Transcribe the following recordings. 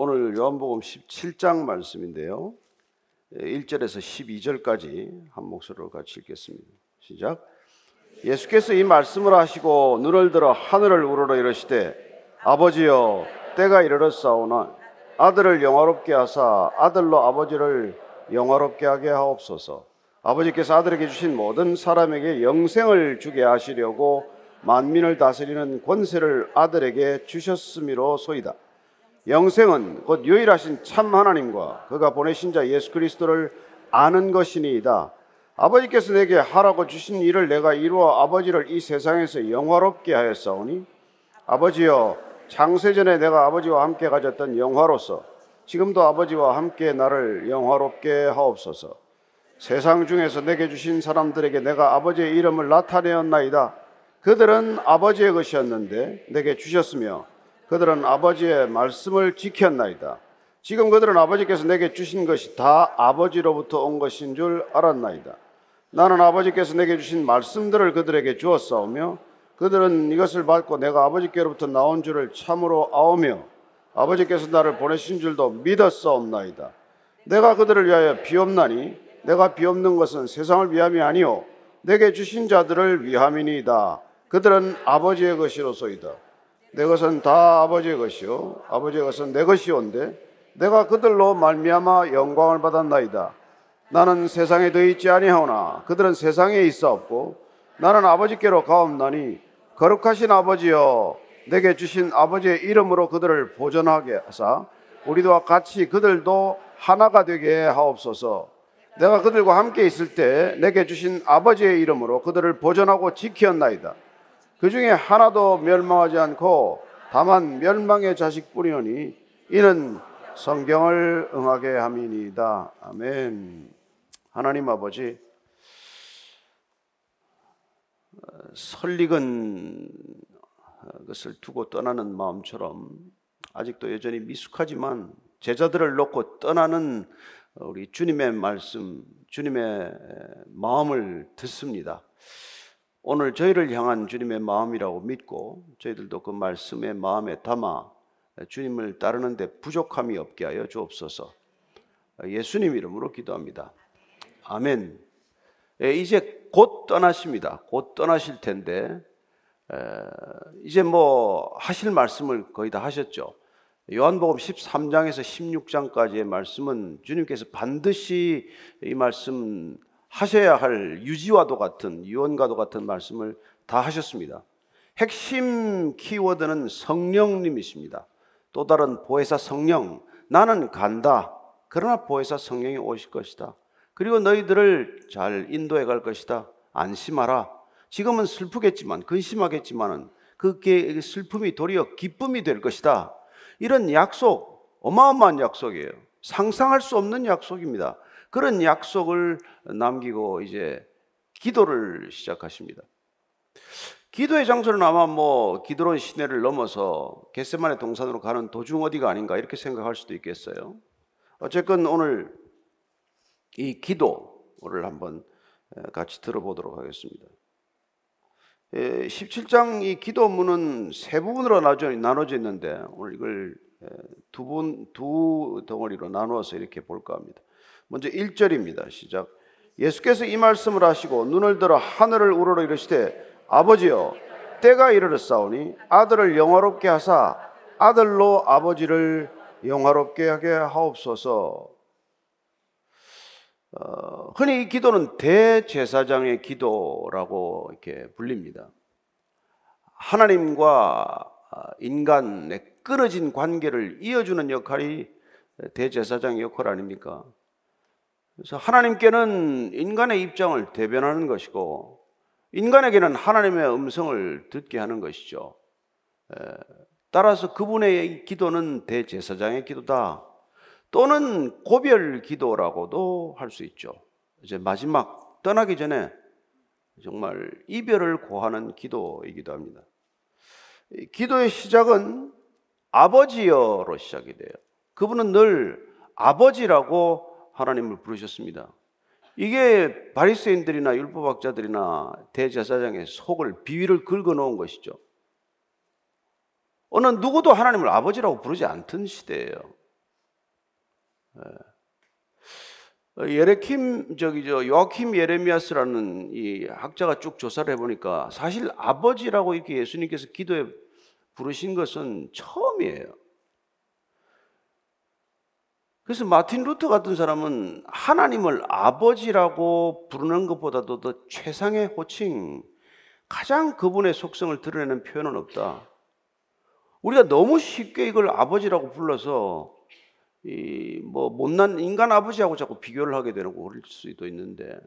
오늘 요한복음 17장 말씀인데요. 1절에서 12절까지 한 목소리로 같이 읽겠습니다. 시작. 예수께서 이 말씀을 하시고 눈을 들어 하늘을 우러러 이르시되 아버지여 때가 이르렀사오나 아들을 영화롭게 하사 아들로 아버지를 영화롭게 하게 하옵소서. 아버지께서 아들에게 주신 모든 사람에게 영생을 주게 하시려고 만민을 다스리는 권세를 아들에게 주셨음이로 소이다. 영생은 곧 유일하신 참 하나님과 그가 보내신 자 예수 그리스도를 아는 것이니이다. 아버지께서 내게 하라고 주신 일을 내가 이루어 아버지를 이 세상에서 영화롭게 하였사오니 아버지여 창세전에 내가 아버지와 함께 가졌던 영화로서 지금도 아버지와 함께 나를 영화롭게 하옵소서. 세상 중에서 내게 주신 사람들에게 내가 아버지의 이름을 나타내었나이다. 그들은 아버지의 것이었는데 내게 주셨으며 그들은 아버지의 말씀을 지켰나이다. 지금 그들은 아버지께서 내게 주신 것이 다 아버지로부터 온 것인 줄 알았나이다. 나는 아버지께서 내게 주신 말씀들을 그들에게 주었사오며 그들은 이것을 받고 내가 아버지께로부터 나온 줄을 참으로 아오며 아버지께서 나를 보내신 줄도 믿었사옵나이다. 내가 그들을 위하여 비옵나니 내가 비옵는 것은 세상을 위함이 아니요 내게 주신 자들을 위함이니이다. 그들은 아버지의 것이로소이다. 내 것은 다 아버지의 것이요 아버지의 것은 내 것이온데 내가 그들로 말미암아 영광을 받았나이다. 나는 세상에 더 있지 아니하오나 그들은 세상에 있사옵고 나는 아버지께로 가옵나니 거룩하신 아버지여 내게 주신 아버지의 이름으로 그들을 보존하게 하사 우리와 같이 그들도 하나가 되게 하옵소서. 내가 그들과 함께 있을 때 내게 주신 아버지의 이름으로 그들을 보존하고 지켰나이다. 그 중에 하나도 멸망하지 않고 다만 멸망의 자식뿐이오니 이는 성경을 응하게 함이니이다. 아멘. 하나님 아버지, 설익은 것을 두고 떠나는 마음처럼 아직도 여전히 미숙하지만 제자들을 놓고 떠나는 우리 주님의 말씀, 주님의 마음을 듣습니다. 오늘 저희를 향한 주님의 마음이라고 믿고 저희들도 그 말씀의 마음에 담아 주님을 따르는데 부족함이 없게 하여 주옵소서. 예수님 이름으로 기도합니다. 아멘. 예, 이제 곧 떠나십니다. 곧 떠나실 텐데 이제 뭐 하실 말씀을 거의 다 하셨죠. 요한복음 13장에서 16장까지의 말씀은 주님께서 반드시 이 말씀 하셔야 할 유지와도 같은 유언과도 같은 말씀을 다 하셨습니다. 핵심 키워드는 성령님이십니다. 또 다른 보혜사 성령, 나는 간다. 그러나 보혜사 성령이 오실 것이다. 그리고 너희들을 잘 인도해 갈 것이다. 안심하라. 지금은 슬프겠지만, 근심하겠지만은 그 슬픔이 도리어 기쁨이 될 것이다. 이런 약속, 어마어마한 약속이에요. 상상할 수 없는 약속입니다. 그런 약속을 남기고 이제 기도를 시작하십니다. 기도의 장소는 아마 뭐 기드론 시내를 넘어서 겟세만의 동산으로 가는 도중 어디가 아닌가 이렇게 생각할 수도 있겠어요. 어쨌건 오늘 이 기도를 한번 같이 들어보도록 하겠습니다. 17장 이 기도문은 세 부분으로 나눠져 있는데 오늘 이걸 두 분, 두 덩어리로 나누어서 이렇게 볼까 합니다. 먼저 1절입니다. 시작. 예수께서 이 말씀을 하시고 눈을 들어 하늘을 우러러 이르시되 아버지여 때가 이르렀사오니 아들을 영화롭게 하사 아들로 아버지를 영화롭게 하게 하옵소서. 어, 흔히 이 기도는 대제사장의 기도라고 이렇게 불립니다. 하나님과 인간의 끊어진 관계를 이어주는 역할이 대제사장의 역할 아닙니까? 그래서 하나님께는 인간의 입장을 대변하는 것이고 인간에게는 하나님의 음성을 듣게 하는 것이죠. 따라서 그분의 기도는 대제사장의 기도다. 또는 고별 기도라고도 할 수 있죠. 이제 마지막 떠나기 전에 정말 이별을 고하는 기도이기도 합니다. 기도의 시작은 아버지여로 시작이 돼요. 그분은 늘 아버지라고 하나님을 부르셨습니다. 이게 바리새인들이나 율법학자들이나 대제사장의 속을 비위를 긁어 놓은 것이죠. 어느 누구도 하나님을 아버지라고 부르지 않던 시대예요. 어, 예레킴 저기 저 요아킴 예레미야스라는 이 학자가 쭉 조사를 해보니까 사실 아버지라고 이렇게 예수님께서 기도에 부르신 것은 처음이에요. 그래서 마틴 루터 같은 사람은 하나님을 아버지라고 부르는 것보다도 더 최상의 호칭, 가장 그분의 속성을 드러내는 표현은 없다. 우리가 너무 쉽게 이걸 아버지라고 불러서 이 뭐 못난 인간 아버지하고 자꾸 비교를 하게 되고 그럴 수도 있는데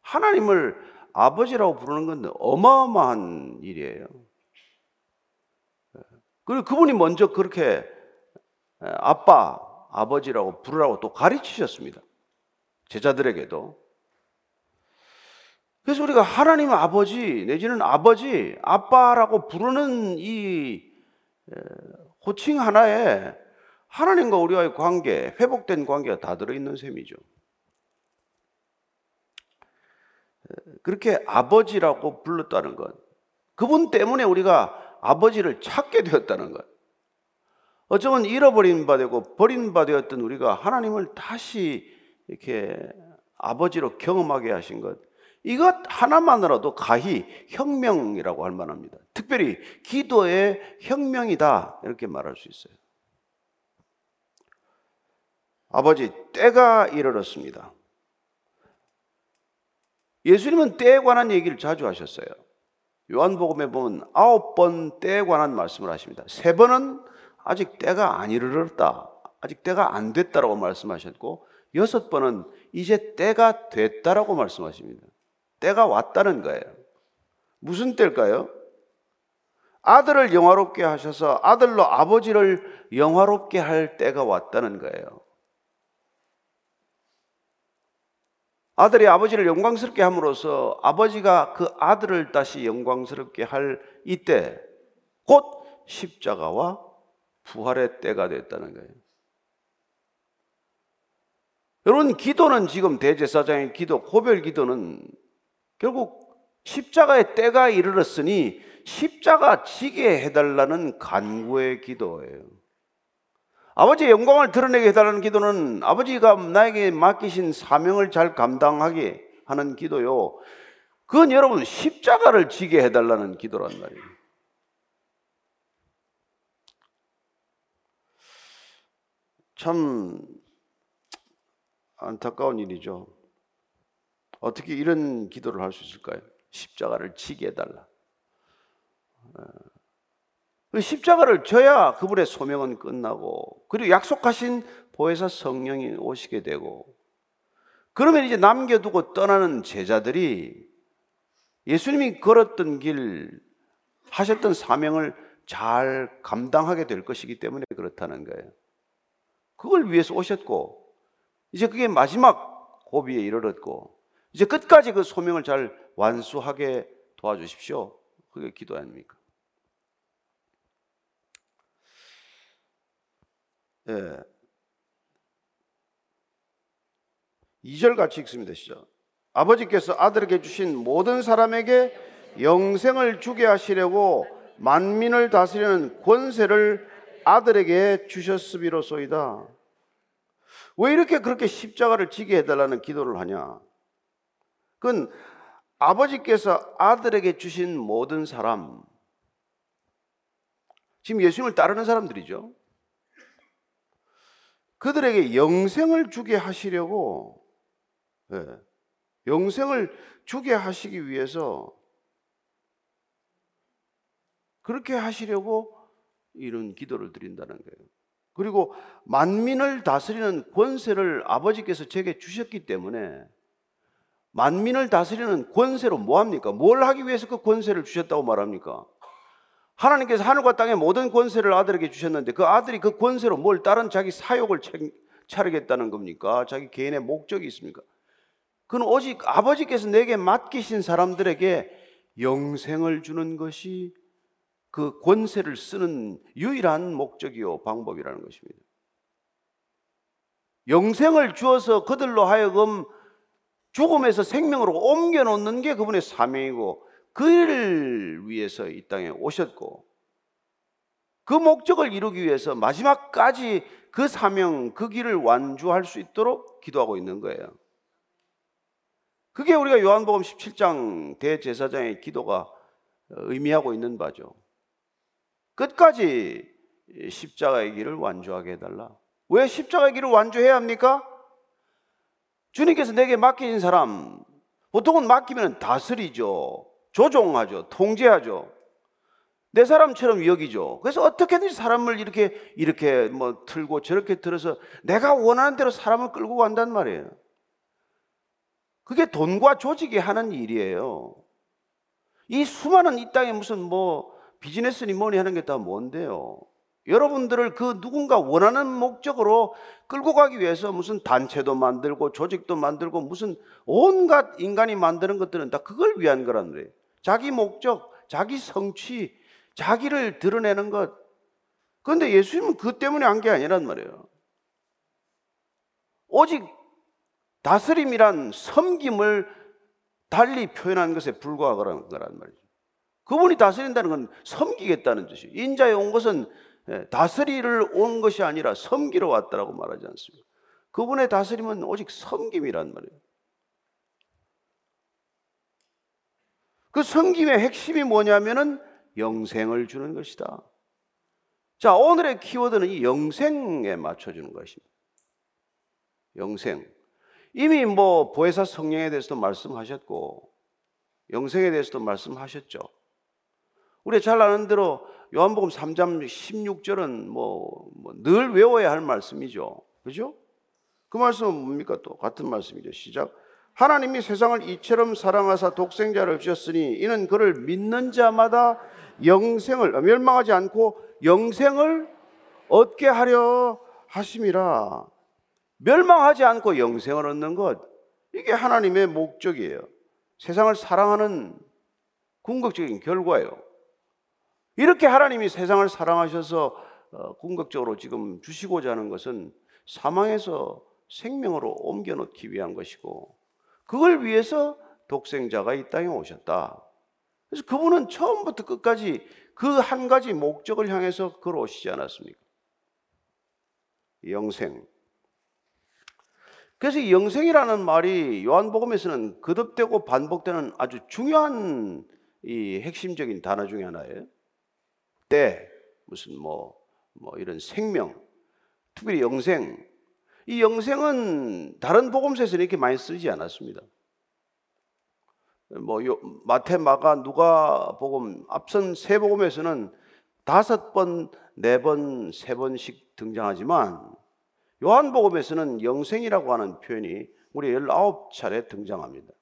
하나님을 아버지라고 부르는 건 어마어마한 일이에요. 그리고 그분이 먼저 그렇게 아빠, 아버지라고 부르라고 또 가르치셨습니다. 제자들에게도. 그래서 우리가 하나님 아버지 내지는 아버지, 아빠라고 부르는 이 호칭 하나에 하나님과 우리와의 관계, 회복된 관계가 다 들어있는 셈이죠. 그렇게 아버지라고 불렀다는 것. 그분 때문에 우리가 아버지를 찾게 되었다는 것. 어쩌면 잃어버린 바 되고 버린 바 되었던 우리가 하나님을 다시 이렇게 아버지로 경험하게 하신 것. 이것 하나만으로도 가히 혁명이라고 할 만합니다. 특별히 기도의 혁명이다. 이렇게 말할 수 있어요. 아버지, 때가 이르렀습니다. 예수님은 때에 관한 얘기를 자주 하셨어요. 요한복음에 보면 아홉 번 때에 관한 말씀을 하십니다. 세 번은 아직 때가 안 이르렀다. 아직 때가 안 됐다라고 말씀하셨고, 여섯 번은 이제 때가 됐다라고 말씀하십니다. 때가 왔다는 거예요. 무슨 때일까요? 아들을 영화롭게 하셔서 아들로 아버지를 영화롭게 할 때가 왔다는 거예요. 아들이 아버지를 영광스럽게 함으로써 아버지가 그 아들을 다시 영광스럽게 할 이때 곧 십자가와 부활의 때가 됐다는 거예요. 여러분, 기도는 지금 대제사장의 기도, 고별 기도는 결국 십자가의 때가 이르렀으니 십자가 지게 해달라는 간구의 기도예요. 아버지의 영광을 드러내게 해달라는 기도는 아버지가 나에게 맡기신 사명을 잘 감당하게 하는 기도요. 그건 여러분 십자가를 지게 해달라는 기도란 말이에요. 참 안타까운 일이죠. 어떻게 이런 기도를 할 수 있을까요? 십자가를 지게 해달라. 그 십자가를 져야 그분의 소명은 끝나고 그리고 약속하신 보혜사 성령이 오시게 되고 그러면 이제 남겨두고 떠나는 제자들이 예수님이 걸었던 길 하셨던 사명을 잘 감당하게 될 것이기 때문에 그렇다는 거예요. 그걸 위해서 오셨고 이제 그게 마지막 고비에 이르렀고 이제 끝까지 그 소명을 잘 완수하게 도와주십시오. 그게 기도 아닙니까? 예. 2절 같이 읽습니다. 시작. 아버지께서 아들에게 주신 모든 사람에게 영생을 주게 하시려고 만민을 다스리는 권세를 아들에게 주셨으리로소이다. 왜 이렇게 그렇게 십자가를 지게 해달라는 기도를 하냐? 그건 아버지께서 아들에게 주신 모든 사람, 지금 예수님을 따르는 사람들이죠. 그들에게 영생을 주게 하시려고 네, 영생을 주게 하시기 위해서 그렇게 하시려고 이런 기도를 드린다는 거예요. 그리고 만민을 다스리는 권세를 아버지께서 제게 주셨기 때문에 만민을 다스리는 권세로 뭐 합니까? 뭘 하기 위해서 그 권세를 주셨다고 말합니까? 하나님께서 하늘과 땅의 모든 권세를 아들에게 주셨는데 그 아들이 그 권세로 뭘 다른 자기 사욕을 차리겠다는 겁니까? 자기 개인의 목적이 있습니까? 그는 오직 아버지께서 내게 맡기신 사람들에게 영생을 주는 것이 그 권세를 쓰는 유일한 목적이요 방법이라는 것입니다. 영생을 주어서 그들로 하여금 죽음에서 생명으로 옮겨 놓는 게 그분의 사명이고 그 일을 위해서 이 땅에 오셨고 그 목적을 이루기 위해서 마지막까지 그 사명, 그 길을 완주할 수 있도록 기도하고 있는 거예요. 그게 우리가 요한복음 17장 대제사장의 기도가 의미하고 있는 바죠. 끝까지 십자가의 길을 완주하게 해달라. 왜 십자가의 길을 완주해야 합니까? 주님께서 내게 맡기신 사람, 보통은 맡기면 다스리죠. 조종하죠. 통제하죠. 내 사람처럼 여기죠. 그래서 어떻게든지 사람을 이렇게, 이렇게 뭐 틀고 저렇게 들어서 내가 원하는 대로 사람을 끌고 간단 말이에요. 그게 돈과 조직이 하는 일이에요. 이 수많은 이 땅에 무슨 뭐 비즈니스니 뭐니 하는 게 다 뭔데요? 여러분들을 그 누군가 원하는 목적으로 끌고 가기 위해서 무슨 단체도 만들고 조직도 만들고 무슨 온갖 인간이 만드는 것들은 다 그걸 위한 거란 말이에요. 자기 목적, 자기 성취, 자기를 드러내는 것. 그런데 예수님은 그 때문에 한 게 아니란 말이에요. 오직 다스림이란 섬김을 달리 표현한 것에 불과하는 거란 말이죠. 그분이 다스린다는 건 섬기겠다는 뜻이에요. 인자에 온 것은 예, 다스리를 온 것이 아니라 섬기러 왔다라고 말하지 않습니까? 그분의 다스림은 오직 섬김이란 말이에요. 그 섬김의 핵심이 뭐냐면은 영생을 주는 것이다. 자, 오늘의 키워드는 이 영생에 맞춰주는 것입니다. 영생. 이미 뭐 보혜사 성령에 대해서도 말씀하셨고, 영생에 대해서도 말씀하셨죠. 우리 잘 아는 대로 요한복음 3장 16절은 뭐늘뭐 외워야 할 말씀이죠. 그죠? 그 말씀은 뭡니까 또? 같은 말씀이죠. 시작. 하나님이 세상을 이처럼 사랑하사 독생자를 주셨으니 이는 그를 믿는 자마다 영생을 멸망하지 않고 영생을 얻게 하려 하심이라. 멸망하지 않고 영생을 얻는 것 이게 하나님의 목적이에요. 세상을 사랑하는 궁극적인 결과예요. 이렇게 하나님이 세상을 사랑하셔서 어, 궁극적으로 지금 주시고자 하는 것은 사망에서 생명으로 옮겨 놓기 위한 것이고 그걸 위해서 독생자가 이 땅에 오셨다. 그래서 그분은 처음부터 끝까지 그 한 가지 목적을 향해서 걸어오시지 않았습니까? 영생. 그래서 이 영생이라는 말이 요한복음에서는 거듭되고 반복되는 아주 중요한 이 핵심적인 단어 중에 하나예요. 때, 무슨 뭐, 뭐 이런 생명, 특별히 영생. 이 영생은 다른 복음서에서는 이렇게 많이 쓰지 않았습니다. 뭐 요, 마태, 마가, 누가 복음 앞선 세 복음에서는 다섯 번, 네 번, 세 번씩 등장하지만 요한복음에서는 영생이라고 하는 표현이 우리 19차례 등장합니다.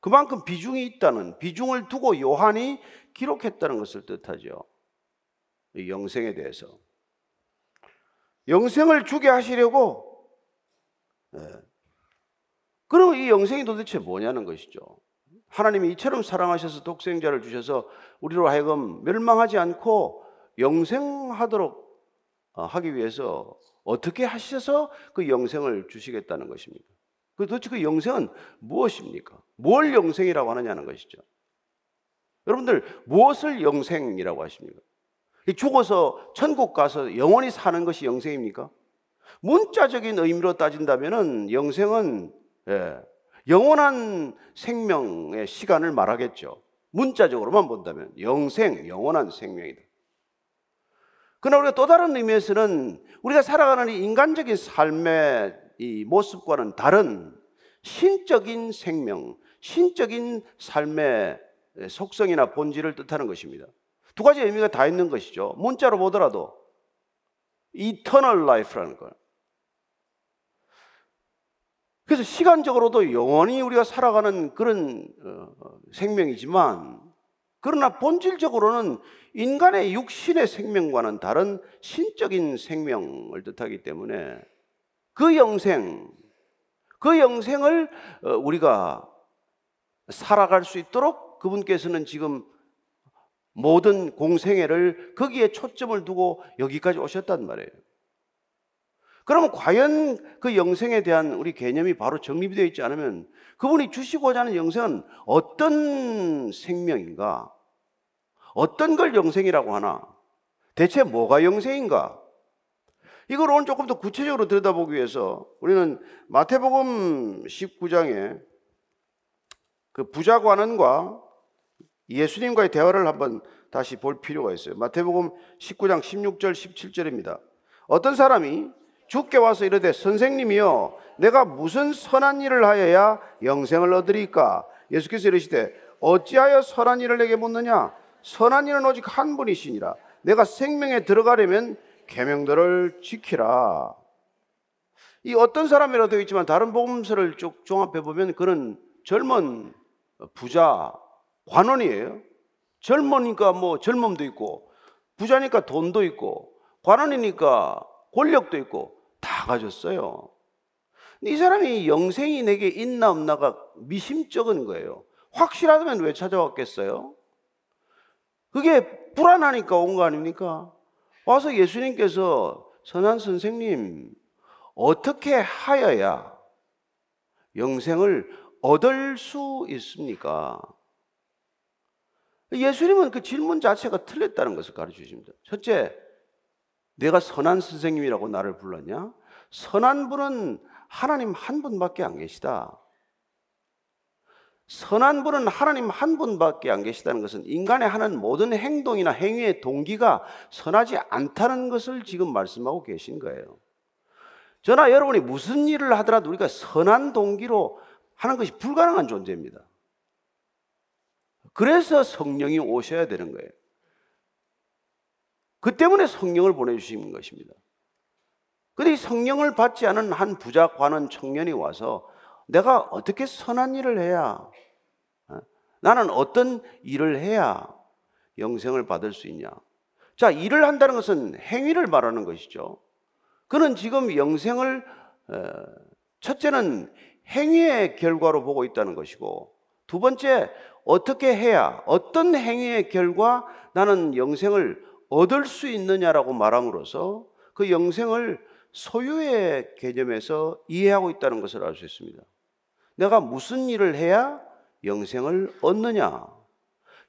그만큼 비중이 있다는 비중을 두고 요한이 기록했다는 것을 뜻하죠. 영생에 대해서. 영생을 주게 하시려고 네. 그러면 이 영생이 도대체 뭐냐는 것이죠. 하나님이 이처럼 사랑하셔서 독생자를 주셔서 우리로 하여금 멸망하지 않고 영생하도록 어, 하기 위해서 어떻게 하셔서 그 영생을 주시겠다는 것입니까? 그 도대체 그 영생은 무엇입니까? 뭘 영생이라고 하느냐는 것이죠. 여러분들 무엇을 영생이라고 하십니까? 죽어서 천국 가서 영원히 사는 것이 영생입니까? 문자적인 의미로 따진다면 영생은 예, 영원한 생명의 시간을 말하겠죠. 문자적으로만 본다면 영생, 영원한 생명이다. 그러나 우리가 또 다른 의미에서는 우리가 살아가는 인간적인 삶의 이 모습과는 다른 신적인 생명, 신적인 삶의 속성이나 본질을 뜻하는 것입니다. 두 가지 의미가 다 있는 것이죠. 문자로 보더라도 eternal life라는 걸. 그래서 시간적으로도 영원히 우리가 살아가는 그런 어, 생명이지만 그러나 본질적으로는 인간의 육신의 생명과는 다른 신적인 생명을 뜻하기 때문에 그 영생, 그 영생을 어, 우리가 살아갈 수 있도록 그분께서는 지금 모든 공생애를 거기에 초점을 두고 여기까지 오셨단 말이에요. 그러면 과연 그 영생에 대한 우리 개념이 바로 정립이 되어 있지 않으면 그분이 주시고자 하는 영생은 어떤 생명인가? 어떤 걸 영생이라고 하나? 대체 뭐가 영생인가? 이걸 오늘 조금 더 구체적으로 들여다보기 위해서 우리는 마태복음 19장에 그 부자 관원과 예수님과의 대화를 한번 다시 볼 필요가 있어요. 마태복음 19장 16절 17절입니다. 어떤 사람이 주께 와서 이르되 선생님이여 내가 무슨 선한 일을 하여야 영생을 얻으리까? 예수께서 이르시되 어찌하여 선한 일을 내게 묻느냐? 선한 일은 오직 한 분이시니라. 내가 생명에 들어가려면 계명들을 지키라. 이 어떤 사람이라도 되어 있지만 다른 복음서를 쭉 종합해 보면 그는 젊은 부자 관원이에요. 젊으니까 뭐 젊음도 있고 부자니까 돈도 있고 관원이니까 권력도 있고 다 가졌어요. 이 사람이 영생이 내게 있나 없나가 미심쩍은 거예요. 확실하다면 왜 찾아왔겠어요? 그게 불안하니까 온 거 아닙니까? 와서 예수님께서 선한 선생님, 어떻게 하여야 영생을 얻을 수 있습니까? 예수님은 그 질문 자체가 틀렸다는 것을 가르쳐 주십니다. 첫째, 내가 선한 선생님이라고 나를 불렀냐? 선한 분은 하나님 한 분밖에 안 계시다. 선한 분은 하나님 한 분밖에 안 계시다는 것은 인간의 하는 모든 행동이나 행위의 동기가 선하지 않다는 것을 지금 말씀하고 계신 거예요. 저나 여러분이 무슨 일을 하더라도 우리가 선한 동기로 하는 것이 불가능한 존재입니다. 그래서 성령이 오셔야 되는 거예요. 그 때문에 성령을 보내주신 것입니다. 근데 이 성령을 받지 않은 한 부자 관원 청년이 와서 내가 어떻게 선한 일을 해야, 어? 나는 어떤 일을 해야 영생을 받을 수 있냐? 자, 일을 한다는 것은 행위를 말하는 것이죠. 그는 지금 영생을, 어, 첫째는 행위의 결과로 보고 있다는 것이고, 두 번째, 어떻게 해야, 어떤 행위의 결과 나는 영생을 얻을 수 있느냐라고 말함으로써 그 영생을 소유의 개념에서 이해하고 있다는 것을 알 수 있습니다. 내가 무슨 일을 해야 영생을 얻느냐?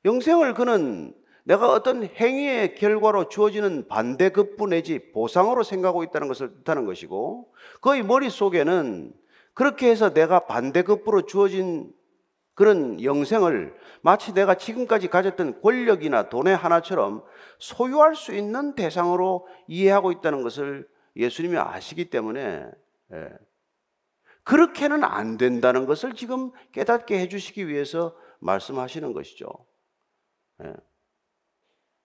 영생을 그는 내가 어떤 행위의 결과로 주어지는 반대급부 내지 보상으로 생각하고 있다는 것을 뜻하는 것이고 그의 머릿속에는 그렇게 해서 내가 반대급부로 주어진 그런 영생을 마치 내가 지금까지 가졌던 권력이나 돈의 하나처럼 소유할 수 있는 대상으로 이해하고 있다는 것을 예수님이 아시기 때문에 예. 그렇게는 안 된다는 것을 지금 깨닫게 해주시기 위해서 말씀하시는 것이죠. 예.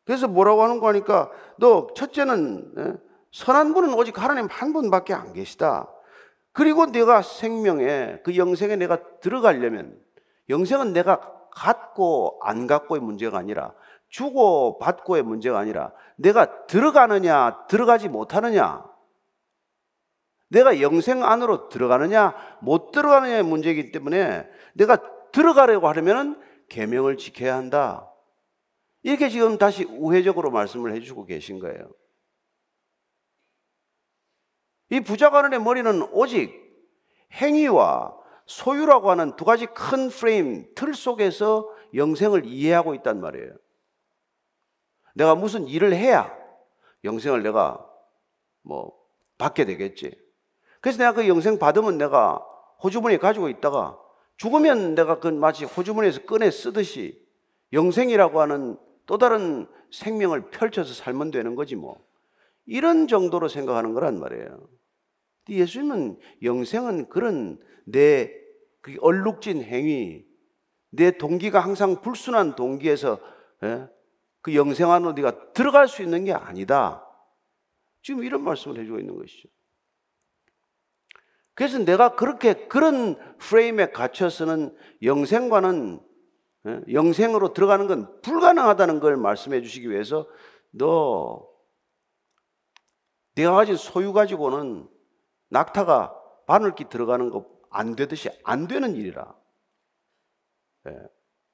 그래서 뭐라고 하는 거니까 너 첫째는 예? 선한 분은 오직 하나님 한 분밖에 안 계시다. 그리고 내가 생명에 그 영생에 내가 들어가려면 영생은 내가 갖고 안 갖고의 문제가 아니라 주고 받고의 문제가 아니라 내가 들어가느냐 들어가지 못하느냐 내가 영생 안으로 들어가느냐 못 들어가느냐의 문제이기 때문에 내가 들어가려고 하려면 계명을 지켜야 한다. 이렇게 지금 다시 우회적으로 말씀을 해주고 계신 거예요. 이 부자관원의 머리는 오직 행위와 소유라고 하는 두 가지 큰 프레임, 틀 속에서 영생을 이해하고 있단 말이에요. 내가 무슨 일을 해야 영생을 내가 뭐 받게 되겠지. 그래서 내가 그 영생 받으면 내가 호주머니에 가지고 있다가 죽으면 내가 그 마치 호주머니에서 꺼내 쓰듯이 영생이라고 하는 또 다른 생명을 펼쳐서 살면 되는 거지 뭐. 이런 정도로 생각하는 거란 말이에요. 예수님은 영생은 그런 내 그 얼룩진 행위, 내 동기가 항상 불순한 동기에서 예? 그 영생 안으로 네가 들어갈 수 있는 게 아니다. 지금 이런 말씀을 해주고 있는 것이죠. 그래서 내가 그렇게 그런 프레임에 갇혀서는 영생과는 예? 영생으로 들어가는 건 불가능하다는 걸 말씀해 주시기 위해서 너 내가 가진 소유 가지고는 낙타가 바늘기 들어가는 거 안 되듯이 안 되는 일이라. 예.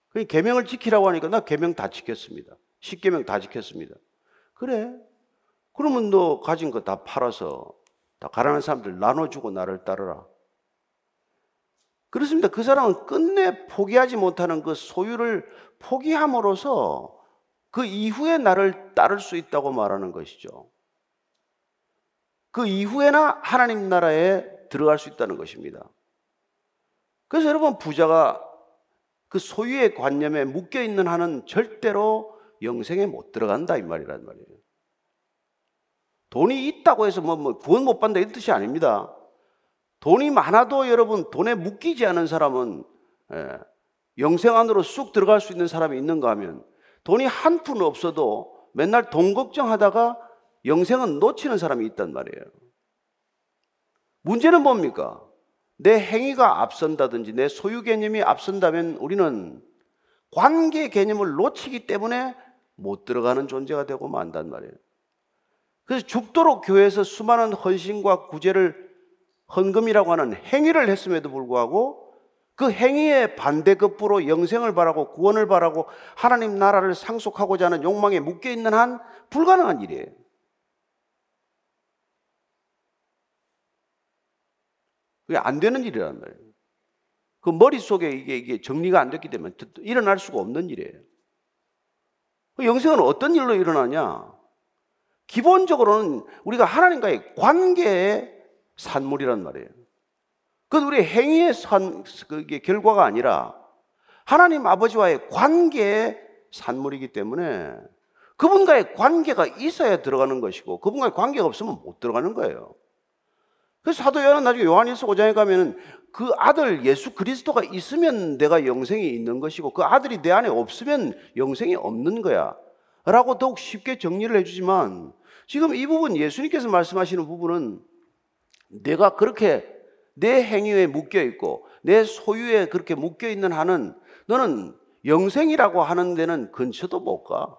그 계명을 지키라고 하니까 나 계명 다 지켰습니다. 십계명 다 지켰습니다. 그래? 그러면 너 가진 거 다 팔아서 다 가난한 사람들 나눠주고 나를 따르라. 그렇습니다. 그 사람은 끝내 포기하지 못하는 그 소유를 포기함으로써 그 이후에 나를 따를 수 있다고 말하는 것이죠. 그 이후에나 하나님 나라에 들어갈 수 있다는 것입니다. 그래서 여러분 부자가 그 소유의 관념에 묶여 있는 한은 절대로 영생에 못 들어간다 이 말이란 말이에요. 돈이 있다고 해서 뭐, 뭐 구원 못 받는다 이 뜻이 아닙니다. 돈이 많아도 여러분 돈에 묶이지 않은 사람은 예, 영생 안으로 쑥 들어갈 수 있는 사람이 있는가 하면 돈이 한 푼 없어도 맨날 돈 걱정하다가 영생은 놓치는 사람이 있단 말이에요. 문제는 뭡니까? 내 행위가 앞선다든지 내 소유 개념이 앞선다면 우리는 관계 개념을 놓치기 때문에 못 들어가는 존재가 되고 만단 말이에요. 그래서 죽도록 교회에서 수많은 헌신과 구제를 헌금이라고 하는 행위를 했음에도 불구하고 그 행위의 반대급부로 영생을 바라고 구원을 바라고 하나님 나라를 상속하고자 하는 욕망에 묶여 있는 한 불가능한 일이에요. 그게 안 되는 일이란 말이에요. 그 머릿속에 이게, 이게 정리가 안 됐기 때문에 일어날 수가 없는 일이에요. 그 영생은 어떤 일로 일어나냐? 기본적으로는 우리가 하나님과의 관계의 산물이란 말이에요. 그건 우리 행위의 산, 그게 결과가 아니라 하나님 아버지와의 관계의 산물이기 때문에 그분과의 관계가 있어야 들어가는 것이고 그분과의 관계가 없으면 못 들어가는 거예요. 그래서 사도 요한은 나중에 요한일서 5장에 가면은 그 아들 예수 그리스도가 있으면 내가 영생이 있는 것이고 그 아들이 내 안에 없으면 영생이 없는 거야. 라고 더욱 쉽게 정리를 해주지만 지금 이 부분 예수님께서 말씀하시는 부분은 내가 그렇게 내 행위에 묶여 있고 내 소유에 그렇게 묶여 있는 한은 너는 영생이라고 하는 데는 근처도 못 가.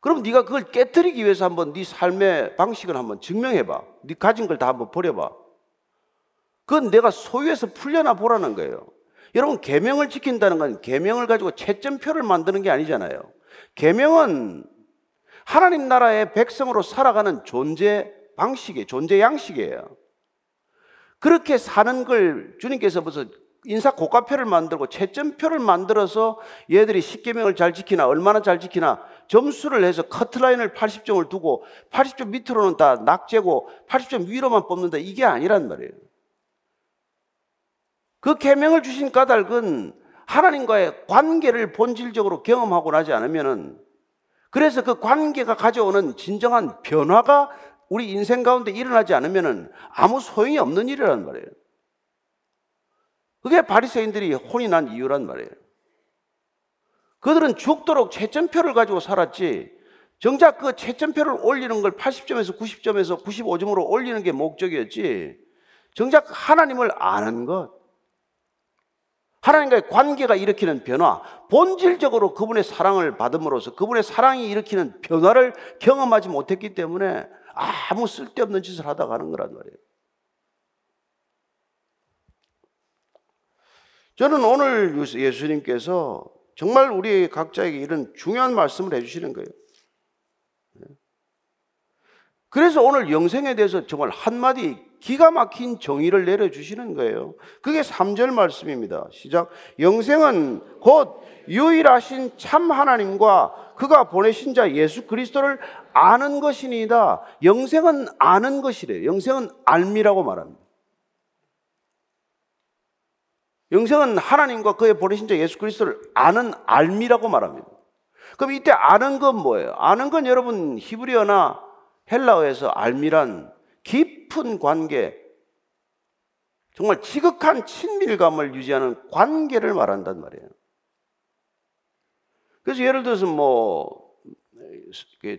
그럼 네가 그걸 깨뜨리기 위해서 한번 네 삶의 방식을 한번 증명해 봐. 네 가진 걸 다 한번 버려 봐. 그건 내가 소유해서 풀려나 보라는 거예요. 여러분 계명을 지킨다는 건 계명을 가지고 채점표를 만드는 게 아니잖아요. 계명은 하나님 나라의 백성으로 살아가는 존재 방식이에요. 존재 양식이에요. 그렇게 사는 걸 주님께서 벌써 인사 고가표를 만들고 채점표를 만들어서 얘들이 십계명을 잘 지키나 얼마나 잘 지키나 점수를 해서 커트라인을 80점을 두고 80점 밑으로는 다 낙제고 80점 위로만 뽑는다 이게 아니란 말이에요. 그 계명을 주신 까닭은 하나님과의 관계를 본질적으로 경험하고 나지 않으면은 그래서 그 관계가 가져오는 진정한 변화가 우리 인생 가운데 일어나지 않으면은 아무 소용이 없는 일이란 말이에요. 그게 바리새인들이 혼이 난 이유란 말이에요. 그들은 죽도록 채점표를 가지고 살았지 정작 그 채점표를 올리는 걸 80점에서 90점에서 95점으로 올리는 게 목적이었지 정작 하나님을 아는 것 하나님과의 관계가 일으키는 변화, 본질적으로 그분의 사랑을 받음으로써 그분의 사랑이 일으키는 변화를 경험하지 못했기 때문에 아무 쓸데없는 짓을 하다 가는 거란 말이에요. 저는 오늘 예수님께서 정말 우리 각자에게 이런 중요한 말씀을 해주시는 거예요. 그래서 오늘 영생에 대해서 정말 한마디 기가 막힌 정의를 내려주시는 거예요. 그게 3절 말씀입니다. 시작. 영생은 곧 유일하신 참 하나님과 그가 보내신 자 예수 그리스도를 아는 것이니다. 영생은 아는 것이래요. 영생은 알미라고 말합니다. 영생은 하나님과 그의 보내신 자 예수 그리스도를 아는 알미라고 말합니다. 그럼 이때 아는 건 뭐예요? 아는 건 여러분 히브리어나 헬라어에서 알미란 깊은 관계, 정말 지극한 친밀감을 유지하는 관계를 말한단 말이에요. 그래서 예를 들어서 뭐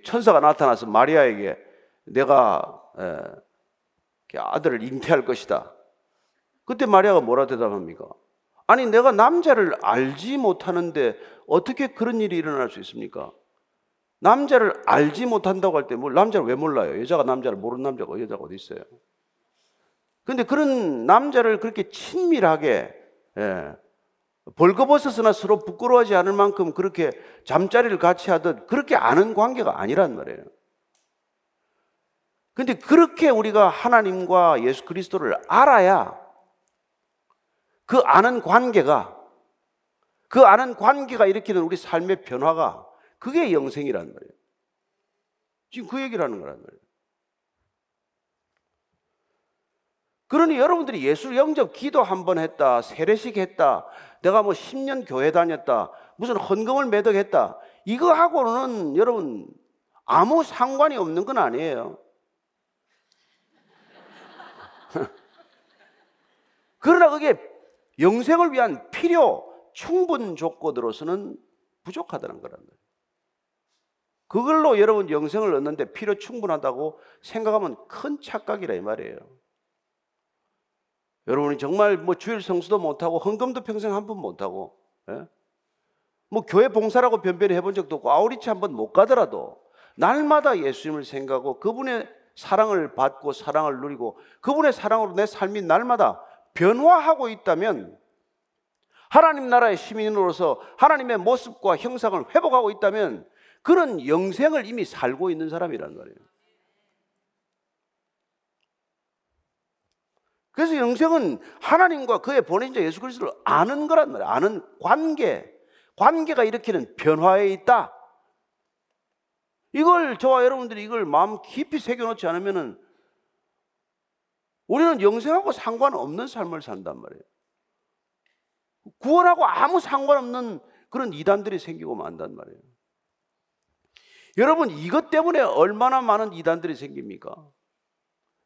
천사가 나타나서 마리아에게 내가 아들을 잉태할 것이다. 그때 마리아가 뭐라 대답합니까? 아니, 내가 남자를 알지 못하는데 어떻게 그런 일이 일어날 수 있습니까? 남자를 알지 못한다고 할 때, 뭘 남자를 왜 몰라요? 여자가 남자를 모르는 남자가 여자가 어디 있어요? 근데 그런 남자를 그렇게 친밀하게, 예, 벌거벗어서나 서로 부끄러워하지 않을 만큼 그렇게 잠자리를 같이 하듯 그렇게 아는 관계가 아니란 말이에요. 근데 그렇게 우리가 하나님과 예수 그리스도를 알아야 그 아는 관계가 그 아는 관계가 일으키는 우리 삶의 변화가 그게 영생이란 말이에요. 지금 그 얘기를 하는 거란 말이에요. 그러니 여러분들이 예술 영접 기도 한 번 했다, 세례식 했다, 내가 뭐 10년 교회 다녔다, 무슨 헌금을 매덕했다, 이거하고는 여러분 아무 상관이 없는 건 아니에요. 그러나 그게 영생을 위한 필요, 충분 조건으로서는 부족하다는 거란 말이에요. 그걸로 여러분 영생을 얻는데 필요 충분하다고 생각하면 큰 착각이라 이 말이에요. 여러분이 정말 뭐 주일 성수도 못하고 헌금도 평생 한번 못하고 예? 뭐 교회 봉사라고 변변히 해본 적도 없고 아우리치 한 번 못 가더라도 날마다 예수님을 생각하고 그분의 사랑을 받고 사랑을 누리고 그분의 사랑으로 내 삶이 날마다 변화하고 있다면 하나님 나라의 시민으로서 하나님의 모습과 형상을 회복하고 있다면 그런 영생을 이미 살고 있는 사람이란 말이에요. 그래서 영생은 하나님과 그의 보내자 예수 그리스도를 아는 거란 말이에요. 아는 관계. 관계가 일으키는 변화에 있다. 이걸 저와 여러분들이 이걸 마음 깊이 새겨놓지 않으면은 우리는 영생하고 상관없는 삶을 산단 말이에요. 구원하고 아무 상관없는 그런 이단들이 생기고 만단 말이에요. 여러분, 이것 때문에 얼마나 많은 이단들이 생깁니까?